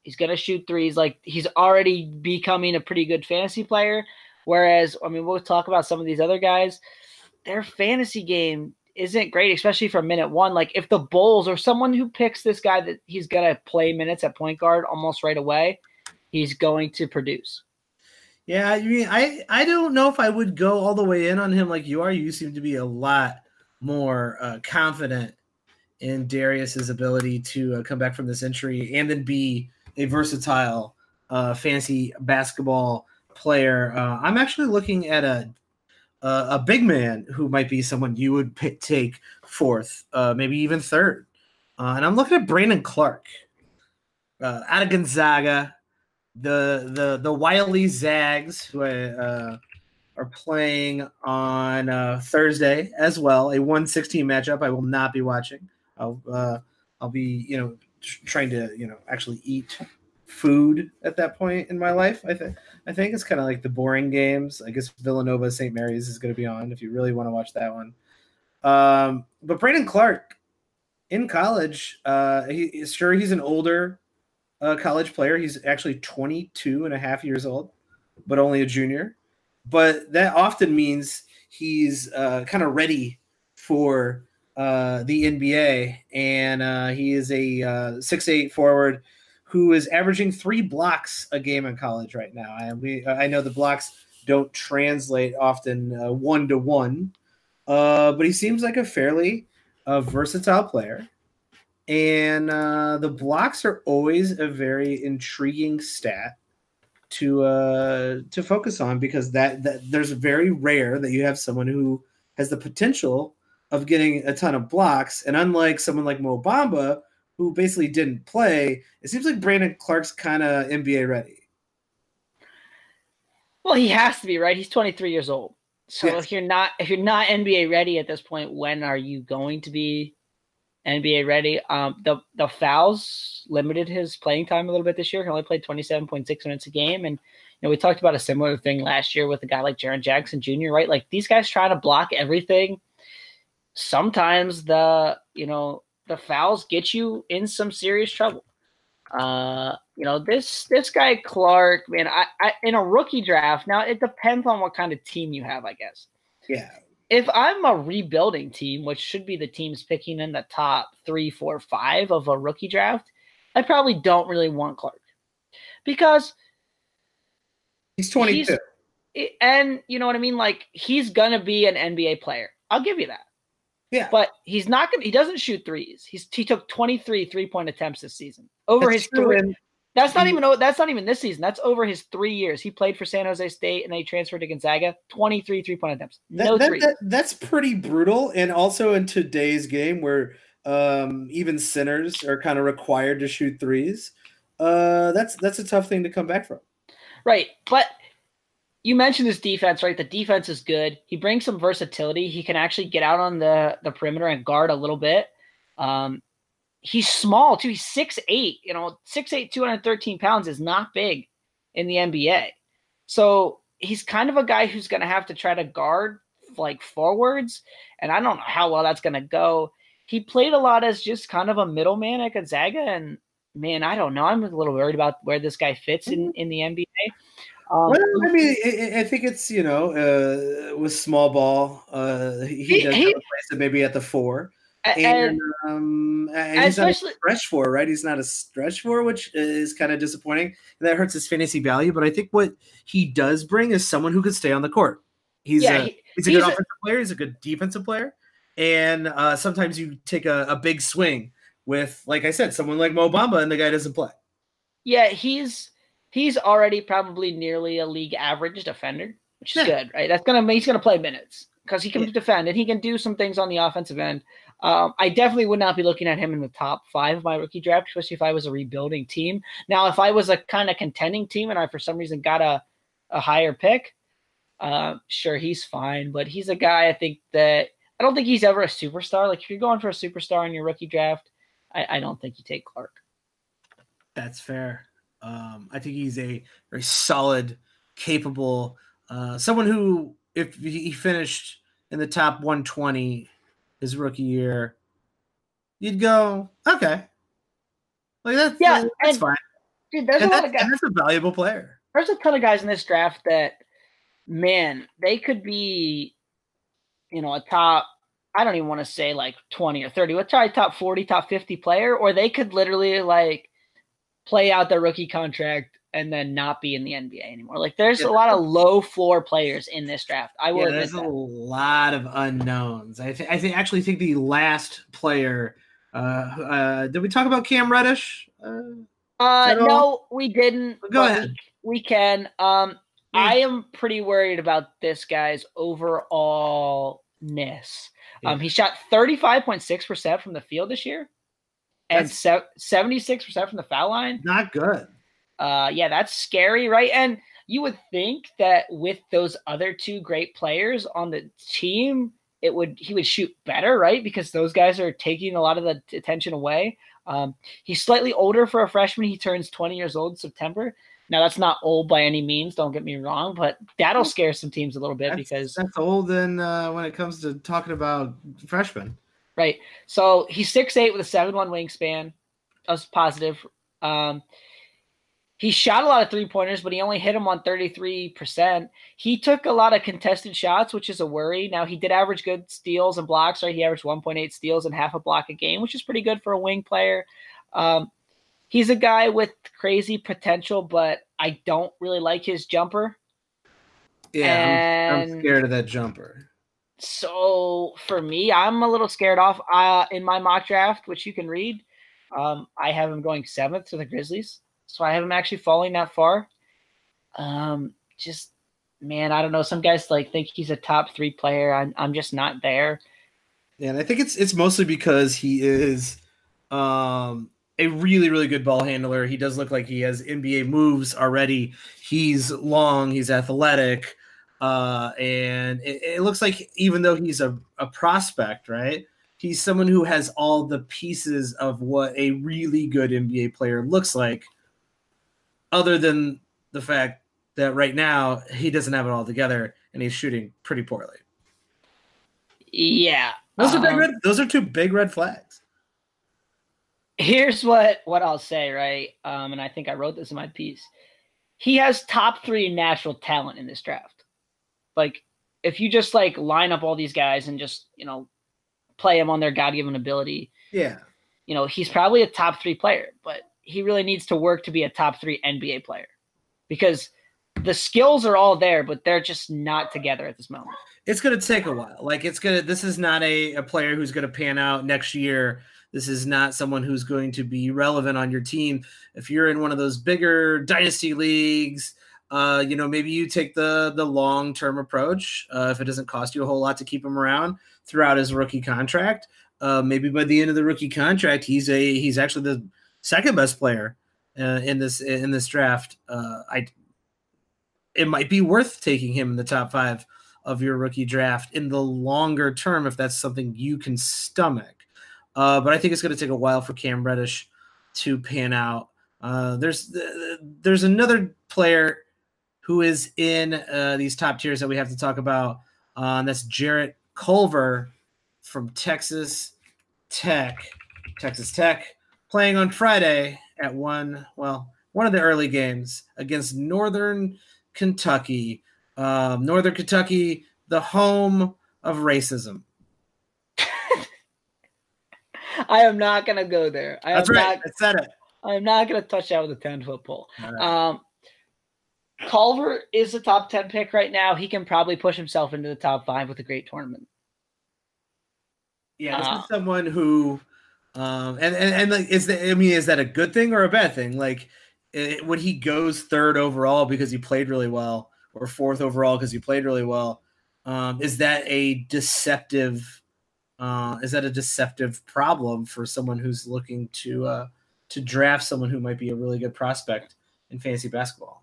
he's gonna shoot threes like he's already becoming a pretty good fantasy player whereas i mean we'll talk about some of these other guys. Their fantasy game isn't great especially for minute one. Like if the bulls or someone who picks this guy that he's gonna play minutes at point guard almost right away he's going to produce. Yeah, I mean, I I don't know if I would go all the way in on him like you are. You seem to be a lot more uh, confident in Darius's ability to uh, come back from this injury and then be a versatile uh, fantasy basketball player. Uh, I'm actually looking at a a big man who might be someone you would pick, take fourth, uh, maybe even third. Uh, and I'm looking at Brandon Clarke out of Gonzaga the the the Wiley Zags who uh, are playing on uh, Thursday as well, a 116 matchup. I will not be watching. I'll uh, I'll be you know trying to you know actually eat food at that point in my life. I think I think it's kind of like the boring games. I guess Villanova St. Mary's is going to be on if you really want to watch that one. Um, but Brandon Clarke in college, uh, he sure he's an older a college player. He's actually 22 and a half years old, but only a junior. But that often means he's uh, kind of ready for uh, the NBA, and uh, he is a uh, six eight forward who is averaging three blocks a game in college right now. And we, I know the blocks don't translate often one to one, but he seems like a fairly uh, versatile player and uh, the blocks are always a very intriguing stat to uh, to focus on because that, that there's very rare that you have someone who has the potential of getting a ton of blocks, and unlike someone like Mo Bamba who basically didn't play, it seems like Brandon Clarke's kind of NBA ready. Well, he has to be right. He's 23 years old. So yes. if you're not if you're not NBA ready at this point, when are you going to be NBA ready. Um, the the fouls limited his playing time a little bit this year. He only played 27.6 minutes a game, and you know we talked about a similar thing last year with a guy like Jaren Jackson Jr. Right, like these guys try to block everything. Sometimes the you know the fouls get you in some serious trouble. Uh, you know this this guy Clarke, man, I, I in a rookie draft. Now it depends on what kind of team you have, I guess. Yeah if I'm a rebuilding team, which should be the teams picking in the top three, four, five of a rookie draft, I probably don't really want Clarke because he's 22. He's, and you know what I mean? Like he's gonna be an NBA player. I'll give you that. Yeah. But he's not gonna he doesn't shoot threes. He's he took 23 three-point attempts this season. Over That's his three That's not even that's not even this season. That's over his three years. He played for San Jose State and then he transferred to Gonzaga. 23 three point attempts. No that, three. That, that's pretty brutal. And also in today's game where um, even sinners are kind of required to shoot threes. Uh, that's that's a tough thing to come back from. Right, but you mentioned his defense, right? The defense is good. He brings some versatility. He can actually get out on the the perimeter and guard a little bit. Um, he's small too. He's six eight. you know, six eight, two hundred thirteen pounds is not big in the NBA. So he's kind of a guy who's going to have to try to guard like forwards. And I don't know how well that's going to go. He played a lot as just kind of a middleman at Gonzaga. And man, I don't know. I'm a little worried about where this guy fits in, in the NBA. Um, well, I mean, I think it's you know uh, with small ball, uh, he, he does he, place maybe at the four. And, and, um, and he's not a stretch four, right? He's not a stretch four, which is kind of disappointing. That hurts his fantasy value. But I think what he does bring is someone who could stay on the court. He's yeah, a, he, he's a good he's offensive a, player. He's a good defensive player. And uh, sometimes you take a, a big swing with, like I said, someone like Mo Bamba, and the guy doesn't play. Yeah, he's he's already probably nearly a league average defender, which is yeah. good, right? That's gonna he's gonna play minutes because he can yeah. defend and he can do some things on the offensive end. Um, I definitely would not be looking at him in the top five of my rookie draft, especially if I was a rebuilding team. Now, if I was a kind of contending team and I, for some reason, got a, a higher pick, uh, sure, he's fine. But he's a guy I think that I don't think he's ever a superstar. Like, if you're going for a superstar in your rookie draft, I, I don't think you take Clarke. That's fair. Um, I think he's a very solid, capable, uh, someone who, if he finished in the top 120 his rookie year, you'd go, okay. Like that's yeah, that's fine. Dude, there's and a lot of guys. That's a valuable player. There's a ton of guys in this draft that, man, they could be, you know, a top. I don't even want to say like 20 or 30. Let's try top 40, top 50 player, or they could literally like play out their rookie contract and then not be in the NBA anymore. Like there's yeah. a lot of low floor players in this draft. I will. Yeah, there's a lot of unknowns. I think I think actually think the last player. Uh, uh, did we talk about Cam Reddish? Uh, uh no, we didn't. Go ahead. We can. Um, yeah. I am pretty worried about this guy's overallness. Um, he shot 35.6% from the field this year and 76% from the foul line. Not good. Uh, yeah, that's scary, right? And you would think that with those other two great players on the team, it would he would shoot better, right? Because those guys are taking a lot of the attention away. Um, he's slightly older for a freshman. He turns 20 years old in September. Now that's not old by any means. Don't get me wrong, but that'll scare some teams a little bit that's, because that's old. And uh, when it comes to talking about freshmen, right? So he's six eight with a seven one wingspan. That's positive. Um, he shot a lot of three pointers, but he only hit them on 33%. He took a lot of contested shots, which is a worry. Now, he did average good steals and blocks, right? He averaged 1.8 steals and half a block a game, which is pretty good for a wing player. Um, he's a guy with crazy potential, but I don't really like his jumper. Yeah, I'm, I'm, scared of that jumper. So for me, I'm a little scared off. Uh, in my mock draft, which you can read, um, I have him going seventh to the Grizzlies so I have him actually falling that far. Um, just man, I don't know. Some guys like think he's a top three player. I'm I'm just not there. And I think it's it's mostly because he is um a really really good ball handler. He does look like he has NBA moves already. He's long, he's athletic, uh, and it, it looks like even though he's a, a prospect, right? He's someone who has all the pieces of what a really good NBA player looks like other than the fact that right now he doesn't have it all together and he's shooting pretty poorly. Yeah. Those um, are big red, those are two big red flags. Here's what what I'll say, right? Um, and I think I wrote this in my piece. He has top three natural talent in this draft. Like, if you just like line up all these guys and just you know play them on their God given ability, yeah, you know he's probably a top three player. But he really needs to work to be a top three NBA player because the skills are all there, but they're just not together at this moment. It's going to take a while. Like it's going to, this is not a, a player who's going to pan out next year This is not someone who's going to be relevant on your team. If you're in one of those bigger dynasty leagues, uh, you know, maybe you take the the long term approach. Uh, if it doesn't cost you a whole lot to keep him around throughout his rookie contract, uh, maybe by the end of the rookie contract, he's a he's actually the second best player uh, in this in this draft. Uh, I it might be worth taking him in the top five of your rookie draft in the longer term if that's something you can stomach. But I think it's going to take a while for Cam Reddish to pan out. There's there's another player who is in uh, these top tiers that we have to talk about. Uh, and that's Jarrett Culver from Texas Tech. Texas Tech playing on Friday at one, well, one of the early games against Northern Kentucky. Um, Northern Kentucky, the home of racism. I am not going to go there. I That's right. Not, I said it. I'm not going to touch that with a 10 foot pole. Right. Um, Culver is a top 10 pick right now. He can probably push himself into the top five with a great tournament. Yeah, this uh, is someone who, um, and, and, and like, is that, I mean, is that a good thing or a bad thing? Like, it, when he goes third overall because he played really well, or fourth overall because he played really well, um, is that a deceptive, uh, is that a deceptive problem for someone who's looking to, uh, to draft someone who might be a really good prospect in fantasy basketball?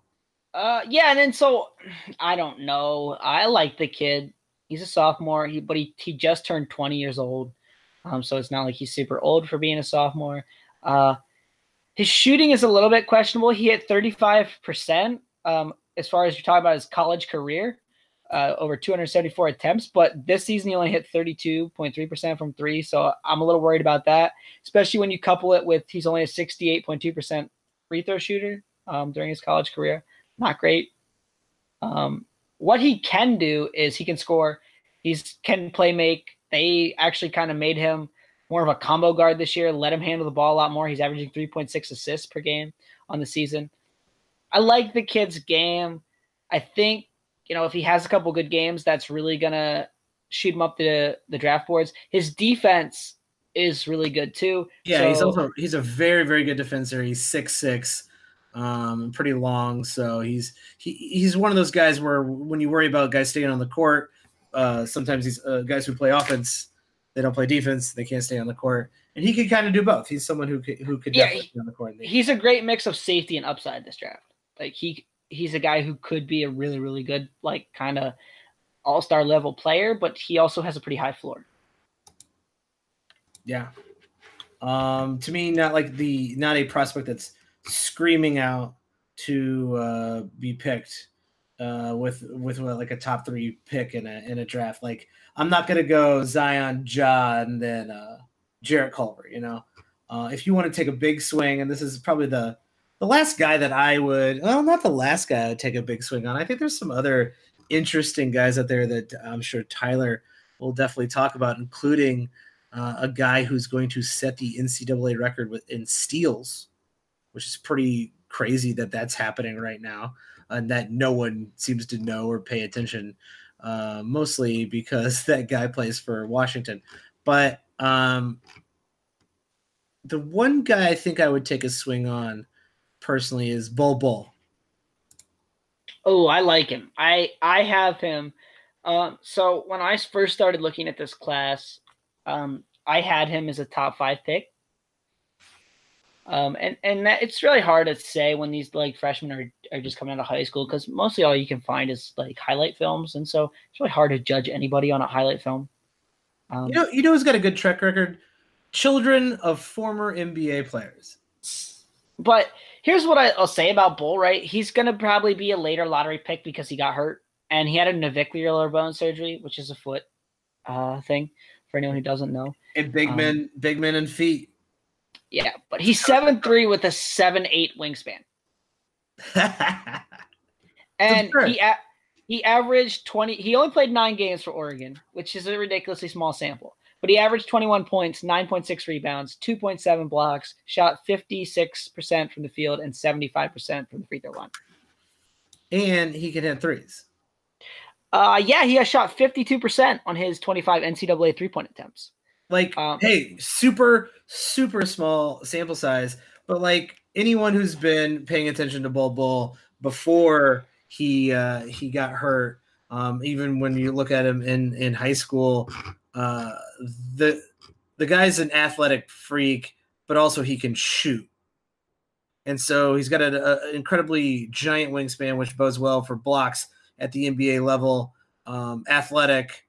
Uh, yeah, and then so I don't know. I like the kid. He's a sophomore, he, but he he just turned 20 years old. Um, so it's not like he's super old for being a sophomore. Uh, his shooting is a little bit questionable. He hit 35% um, as far as you're talking about his college career, uh, over 274 attempts. But this season, he only hit 32.3% from three. So I'm a little worried about that, especially when you couple it with he's only a 68.2% free throw shooter um, during his college career not great. Um, what he can do is he can score. He's can play make. They actually kind of made him more of a combo guard this year. Let him handle the ball a lot more. He's averaging 3.6 assists per game on the season. I like the kid's game. I think you know if he has a couple good games, that's really gonna shoot him up the the draft boards. His defense is really good too. Yeah, so, he's also he's a very very good defender. He's six six um, pretty long. So he's he, he's one of those guys where when you worry about guys staying on the court, uh, sometimes these uh, guys who play offense, they don't play defense, they can't stay on the court, and he can kind of do both. He's someone who could, who could yeah, definitely be on the court. He's a great mix of safety and upside this draft. Like he he's a guy who could be a really really good like kind of all star level player, but he also has a pretty high floor. Yeah. Um, to me, not like the not a prospect that's screaming out to uh, be picked uh, with with uh, like a top three pick in a in a draft. Like I'm not gonna go Zion, Ja, and then uh, Jarrett Culver. You know, uh, if you want to take a big swing, and this is probably the the last guy that I would. Well, not the last guy I would take a big swing on. I think there's some other interesting guys out there that I'm sure Tyler will definitely talk about, including uh, a guy who's going to set the NCAA record with in steals which is pretty crazy that that's happening right now and that no one seems to know or pay attention uh, mostly because that guy plays for washington. But um, the one guy i think i would take a swing on personally is Bol Bol oh i like him. I i have him. Um, so when i first started looking at this class um, i had him as a top five pick um, and and that, it's really hard to say when these like freshmen are, are just coming out of high school because mostly all you can find is like highlight films, and so it's really hard to judge anybody on a highlight film. Um, you know, you know who's got a good track record? Children of former NBA players. But here's what I, will say about Bol. Right, he's gonna probably be a later lottery pick because he got hurt and he had a navicular bone surgery, which is a foot uh, thing for anyone who doesn't know. And big um, men, big men and feet. Yeah, but he's seven three with a seven eight wingspan. and he a- he averaged twenty. He only played nine games for Oregon, which is a ridiculously small sample. But he averaged twenty one points, nine point six rebounds, two point seven blocks, shot fifty six percent from the field, and seventy five percent from the free throw line. And he can hit threes. Uh, yeah, he has shot fifty two percent on his twenty five NCAA three point attempts. Like, Um, hey, super, super small sample size, but like anyone who's been paying attention to Bol Bol before he uh, he got hurt, um, even when you look at him in in high school, uh, the the guy's an athletic freak, but also he can shoot. And so he's got an incredibly giant wingspan, which bodes well for blocks at the NBA level. Um, athletic,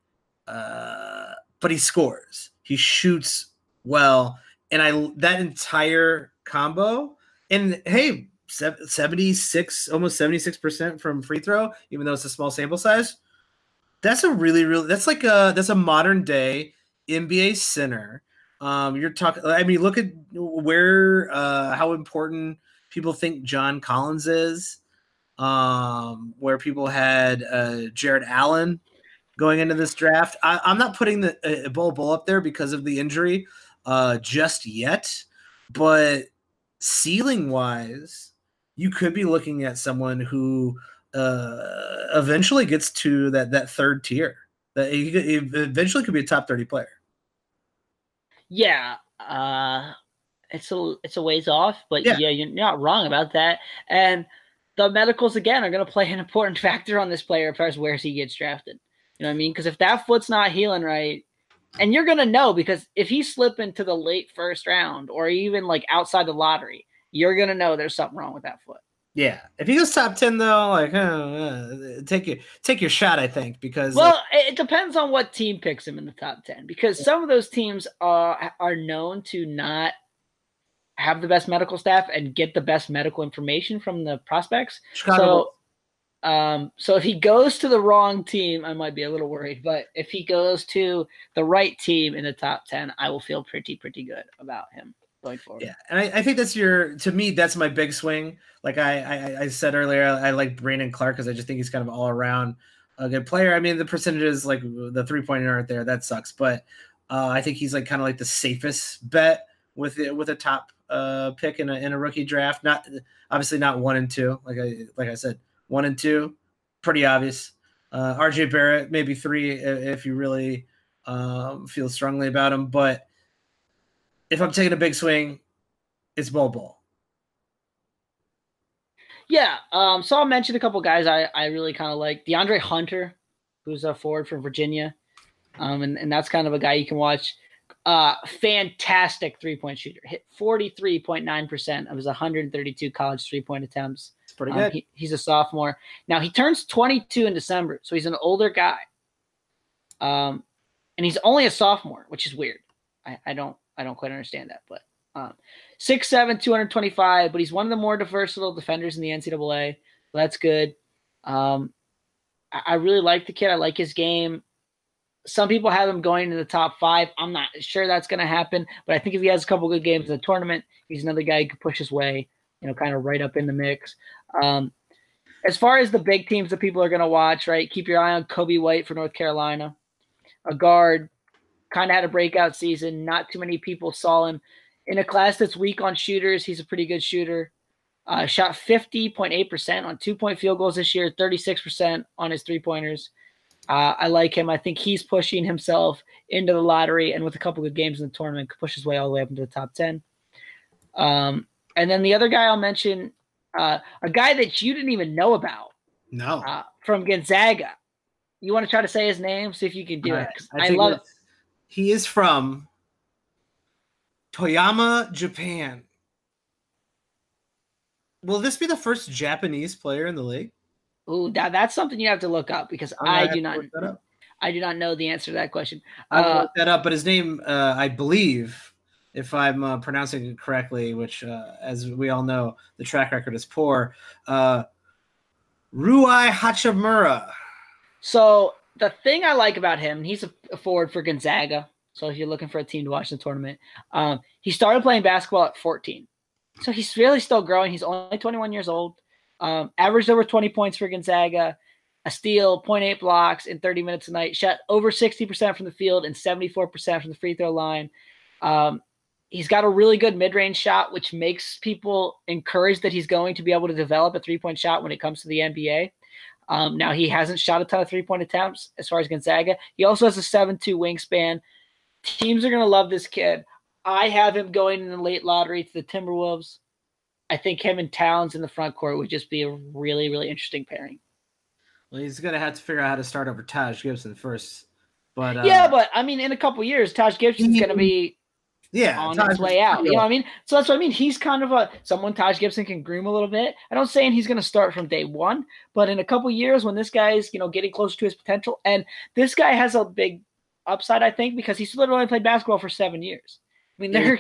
uh, but he scores. He shoots well, and I that entire combo. And hey, seventy six, almost seventy six percent from free throw, even though it's a small sample size. That's a really, really. That's like a that's a modern day NBA center. Um, you're talking. I mean, look at where uh, how important people think John Collins is. Um, where people had uh, Jarrett Allen going into this draft. I, am not putting the uh, Bol Bol up there because of the injury uh, just yet, but ceiling wise, you could be looking at someone who uh, eventually gets to that that third tier. That he, he eventually could be a top thirty player. Yeah, uh, it's a it's a ways off, but Yeah. yeah. you're not wrong about that. And the medicals again are going to play an important factor on this player as far as where he gets drafted. You know what I mean? Because if that foot's not healing right, and you're going to know because if he's slipping to the late first round or even like outside the lottery, you're going to know there's something wrong with that foot. Yeah, if he goes top ten though, like uh, uh, take your take your shot. I think because Well, like, it it depends on what team picks him in the top ten because some of those teams are are known to not have the best medical staff and get the best medical information from the prospects. Chicago. So, um, so if he goes to the wrong team, I might be a little worried. But if he goes to the right team in the top ten, I will feel pretty pretty good about him going forward. Yeah, and I, I think that's your to me that's my big swing. Like I I, I said earlier, I like Brandon Clarke because I just think he's kind of all around a good player. I mean, the percentages like the three pointer aren't there, that sucks. But uh, I think he's like kind of like the safest bet with it with a top uh, pick in a in a rookie draft. Not obviously not one and two. Like I like I said, one and two, pretty obvious. Uh, RJ Barrett maybe three if you really um, feel strongly about him, but if I'm taking a big swing, it's Bol Bol. Yeah. Um, so I'll mention a couple guys I, I really kind of like. DeAndre Hunter, who's a forward from Virginia. Um, and, and that's kind of a guy you can watch. Uh, fantastic three point shooter. Hit 43.9% of his 132 college three point attempts. Pretty Um, he- he's a sophomore. Now he turns 22 in December, so he's an older guy. Um, and he's only a sophomore, which is weird. I, I don't I don't quite understand that, but um, 6'7", 225, but he's one of the more versatile defenders in the NCAA. So that's good. Um, I, I really like the kid. I like his game. Some people have him going to the top five. I'm not sure that's going to happen, but I think if he has a couple good games in the tournament, he's another guy who could push his way, you know, kind of right up in the mix. Um, as far as the big teams that people are going to watch, right? Keep your eye on Coby White for North Carolina, a guard, kind of had a breakout season. Not too many people saw him in a class that's weak on shooters. He's a pretty good shooter. Uh, shot 50.8% on two point field goals this year, 36% on his three pointers. Uh, I like him. I think he's pushing himself into the lottery, and with a couple good games in the tournament, could push his way all the way up into the top 10. Um, and then the other guy I'll mention, uh, a guy that you didn't even know about No, uh, from Gonzaga. You want to try to say his name? See if you can do it. I, think love it. He is from Toyama, Japan. Will this be the first Japanese player in the league? Ooh, that, that's something you have to look up because I do not. look that up. I do not know the answer to that question. I Uh, look that up, but his name, uh, I believe, if I'm uh, pronouncing it correctly, which, uh, as we all know, the track record is poor. Uh, Rui Hachimura. So the thing I like about him, he's a, forward for Gonzaga. So if you're looking for a team to watch the tournament, um, he started playing basketball at 14. So he's really still growing. He's only 21 years old. Um, averaged over 20 points for Gonzaga, a steal, 0.8 blocks in 30 minutes a night. Shot over 60% from the field and 74% from the free throw line. Um, he's got a really good mid-range shot, which makes people encouraged that he's going to be able to develop a three-point shot when it comes to the NBA. Um, now he hasn't shot a ton of three-point attempts as far as Gonzaga. He also has a seven-two wingspan. teams are going to love this kid. I have him going in the late lottery to the Timberwolves. I think him and Towns in the front court would just be a really, really interesting pairing. Well, he's gonna have to figure out how to start over Taj Gibson first. But uh, yeah, but I mean, in a couple years, Taj Gibson's gonna be yeah, on Taj his way out. You know what I mean? So that's what I mean. He's kind of a someone Taj Gibson can groom a little bit. I don't saying he's going to start from day one, but in a couple years when this guy's you know getting closer to his potential, and this guy has a big upside, I think, because he's literally played basketball for seven years. I mean, Yeah. there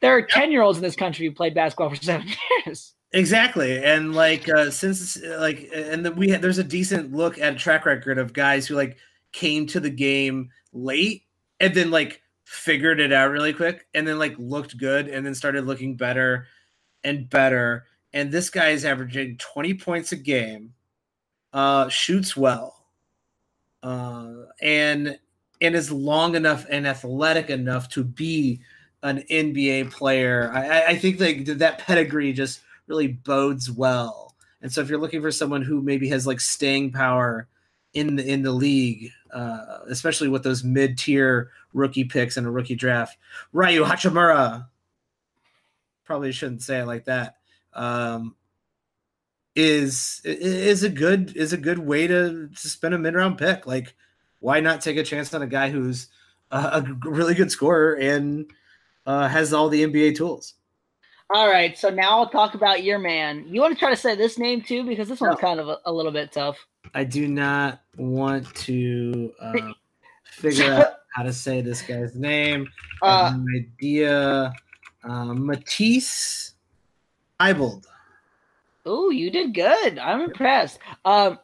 there are ten year olds in this country who played basketball for seven years. Exactly, and like uh, since like and then we had, there's a decent look at a track record of guys who like came to the game late and then like figured it out really quick and then like looked good and then started looking better and better. And this guy is averaging 20 points a game, uh, shoots well, uh, and and is long enough and athletic enough to be an NBA player. I, I- think like that pedigree just really bodes well. And so if you're looking for someone who maybe has like staying power in the in the league, uh, especially with those mid tier rookie picks in a rookie draft, Ryu Hachimura, probably shouldn't say it like that. Um, is is a good is a good way to, to spend a mid round pick. Like, why not take a chance on a guy who's a, a really good scorer and uh, has all the NBA tools? All right, so now I'll talk about your man. You want to try to say this name too, because this one's No. kind of a, a little bit tough. I do not want to uh, figure out how to say this guy's name. Uh, idea. Uh, Matisse Thybulle. Oh, you did good. I'm impressed. Um,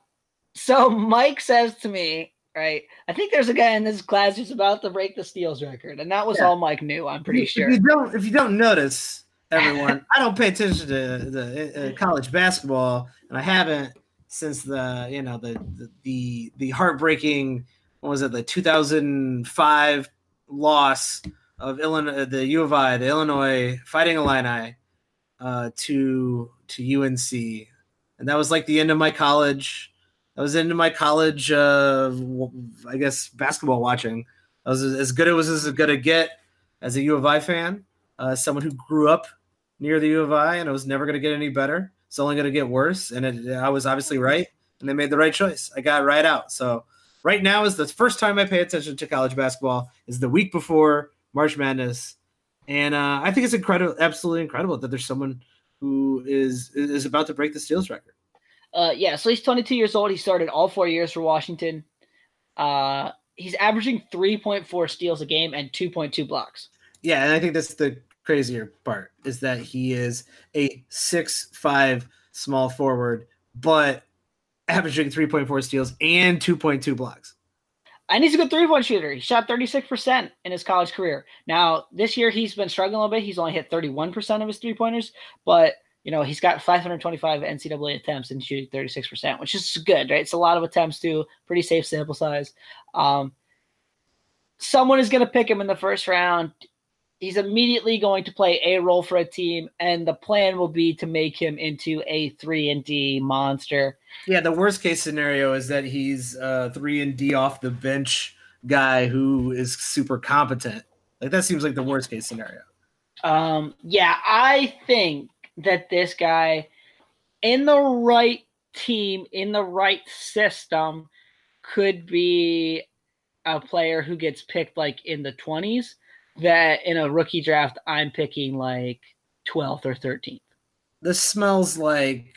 so Mike says to me, right? I think there's a guy in this class who's about to break the steals record, and that was Yeah. all Mike knew. I'm pretty If sure. you don't, if you don't notice, everyone, I don't pay attention to the uh, college basketball, and I haven't since the you know the the the, the heartbreaking what was it the 2005 loss of Illinois, the U of I, the Illinois Fighting Illini, uh, to to UNC, and that was like the end of my college. That was of my college, uh, I guess, basketball watching. I was as good it was as good a get as a U of I fan, uh, someone who grew up near the U of I, and it was never going to get any better. It's only going to get worse, and it, I was obviously right, and they made the right choice. I got right out. So right now is the first time I pay attention to college basketball. Is the week before March Madness, and uh, I think it's incredible, absolutely incredible that there's someone who is is about to break the steals record. Uh, yeah, so he's 22 years old. He started all four years for Washington. Uh, he's averaging 3.4 steals a game and 2.2 blocks. Yeah, and I think that's the crazier part is that he is a six five small forward, but averaging 3.4 steals and 2.2 blocks. And he's a good three point shooter. He shot 36% in his college career. Now, this year he's been struggling a little bit. He's only hit 31% of his three pointers, but you know, he's got 525 NCAA attempts and shooting 36%, which is good, right? It's a lot of attempts too, pretty safe sample size. Um, someone is going to pick him in the first round. He's immediately going to play a role for a team, and the plan will be to make him into a three and D monster. Yeah, the worst case scenario is that he's a three and D off the bench guy who is super competent. Like that seems like the worst case scenario. Um, yeah, I think that this guy in the right team, in the right system, could be a player who gets picked like in the 20s. That in a rookie draft, I'm picking like 12th or 13th. This smells like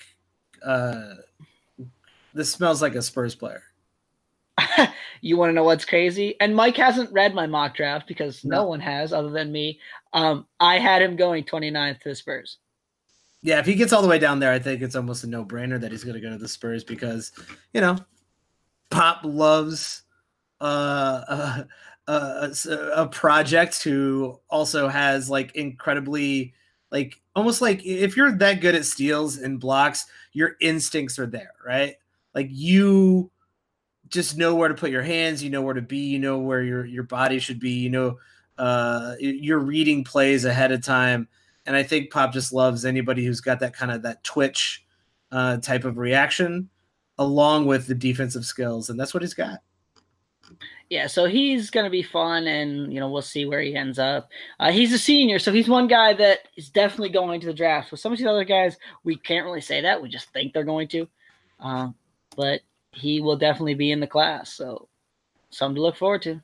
uh this smells like a Spurs player. you want to know what's crazy? And Mike hasn't read my mock draft because no, No. one has other than me. Um, I had him going 29th to the Spurs. Yeah, if he gets all the way down there, I think it's almost a no-brainer that he's going to go to the Spurs because, you know, Pop loves uh, a, a, project who also has like incredibly, like almost like if you're that good at steals and blocks, your instincts are there, right? Like you just know where to put your hands, you know where to be, you know where your your body should be, you know, uh, you're reading plays ahead of time and I think Pop just loves anybody who's got that kind of that twitch uh, type of reaction, along with the defensive skills, and that's what he's got. Yeah, so he's to be fun, and you know we'll see where he ends up. Uh, he's a senior, so he's one guy that is definitely going to the draft. With some of these other guys, we can't really say that; we just think they're going to. Uh, but he will definitely be in the class, so something to look forward to.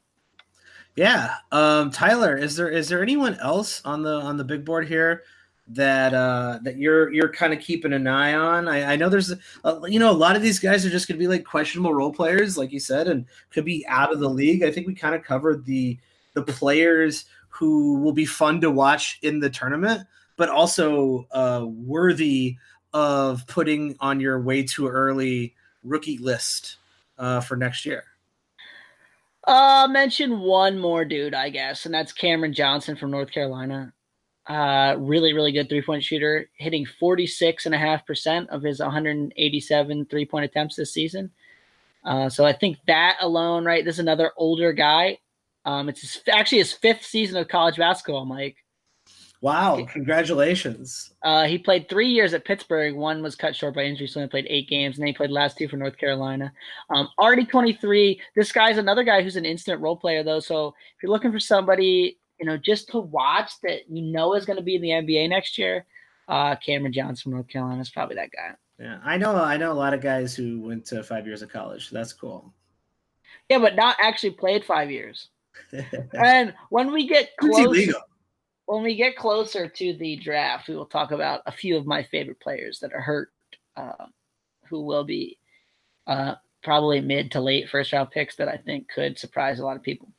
Yeah, um, Tyler, is there is there anyone else on the on the big board here that uh, that you're you're kind of keeping an eye on? I, I know there's a, you know a lot of these guys are just going to be like questionable role players, like you said, and could be out of the league. I think we kind of covered the the players who will be fun to watch in the tournament, but also uh, worthy of putting on your way too early rookie list uh, for next year. Uh, mention one more dude, I guess, and that's Cameron Johnson from North Carolina. Uh, really, really good three point shooter, hitting 46.5% of his 187 three point attempts this season. Uh, so I think that alone, right? This is another older guy. Um, it's his, actually his fifth season of college basketball, Mike. Wow! Congratulations. Uh, he played three years at Pittsburgh. One was cut short by injury, so he played eight games, and then he played last two for North Carolina. Um, already 23. This guy's another guy who's an instant role player, though. So if you're looking for somebody, you know, just to watch that you know is going to be in the NBA next year, uh, Cameron Johnson North Carolina is probably that guy. Yeah, I know. I know a lot of guys who went to five years of college. That's cool. Yeah, but not actually played five years. and when we get close, when we get closer to the draft, we will talk about a few of my favorite players that are hurt, uh, who will be uh, probably mid to late first round picks that I think could surprise a lot of people.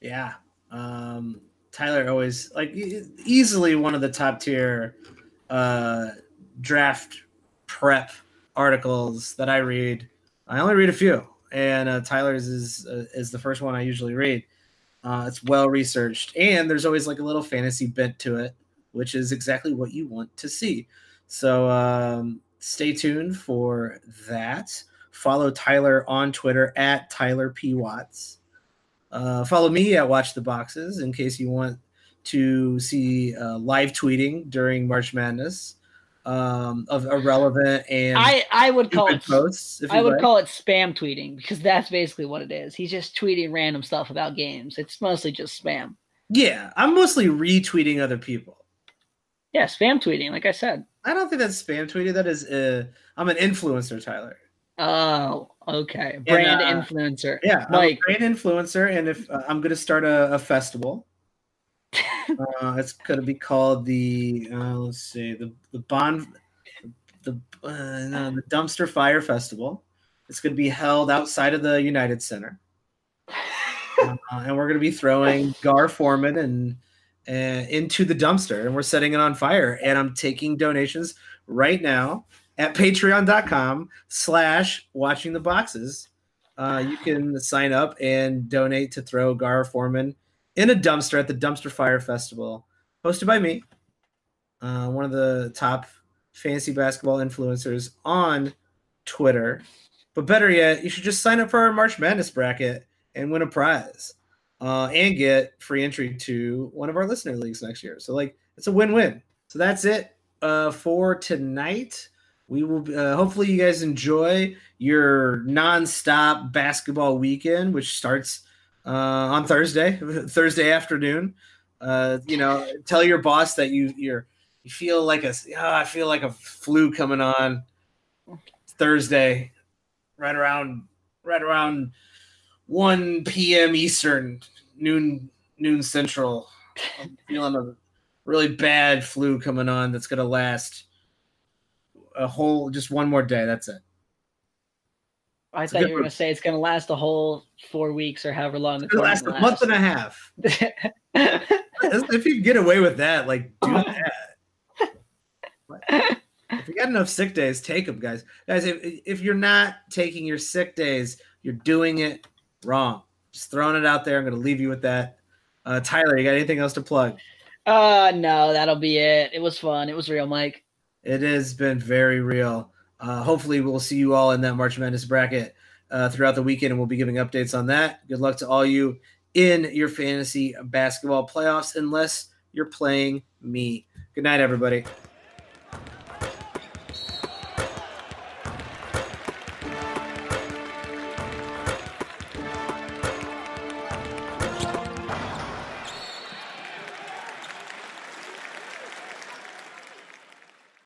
Yeah, um, Tyler always like easily one of the top tier uh, draft prep articles that I read. I only read a few, and uh, Tyler's is uh, is the first one I usually read. Uh, it's well researched, and there's always like a little fantasy bent to it, which is exactly what you want to see. So um, stay tuned for that. Follow Tyler on Twitter at Tyler P Watts. Uh, follow me at Watch the Boxes in case you want to see uh, live tweeting during March Madness um, of irrelevant and I I would call it posts. I would like. call it spam tweeting because that's basically what it is. He's just tweeting random stuff about games. It's mostly just spam. Yeah, I'm mostly retweeting other people. Yeah, spam tweeting, like I said. I don't think that's spam tweeting. That is, uh, I'm an influencer, Tyler. Oh, okay. Brand and, uh, influencer. Yeah, like brand influencer, and if uh, I'm going to start a, a festival, uh, it's going to be called the uh, let's see the the bond the uh, no, the dumpster fire festival. It's going to be held outside of the United Center, uh, and we're going to be throwing Gar Forman and into the dumpster, and we're setting it on fire. And I'm taking donations right now at patreon.com slash watching the boxes. Uh, you can sign up and donate to throw Gar Forman in a dumpster at the Dumpster Fire Festival, hosted by me, uh, one of the top fantasy basketball influencers on Twitter. But better yet, you should just sign up for our March Madness bracket and win a prize uh, and get free entry to one of our listener leagues next year. So, like, it's a win win. So, that's it uh, for tonight. We will uh, hopefully you guys enjoy your nonstop basketball weekend, which starts uh, on Thursday, Thursday afternoon. Uh, you know, tell your boss that you you're you feel like a oh, I feel like a flu coming on Thursday, right around right around one p.m. Eastern, noon noon Central. I'm feeling a really bad flu coming on that's gonna last a whole just one more day. That's it. I it's thought you were going to say it's going to last a whole four weeks or however long it's going to last a month and a half. if you get away with that, like do that. if you got enough sick days, take them, guys. Guys, if, if you're not taking your sick days, you're doing it wrong. Just throwing it out there. I'm going to leave you with that. Uh, Tyler, you got anything else to plug? Uh, no, that'll be it. It was fun. It was real, Mike. It has been very real. Uh, hopefully, we'll see you all in that March Madness bracket uh, throughout the weekend, and we'll be giving updates on that. Good luck to all you in your fantasy basketball playoffs, unless you're playing me. Good night, everybody.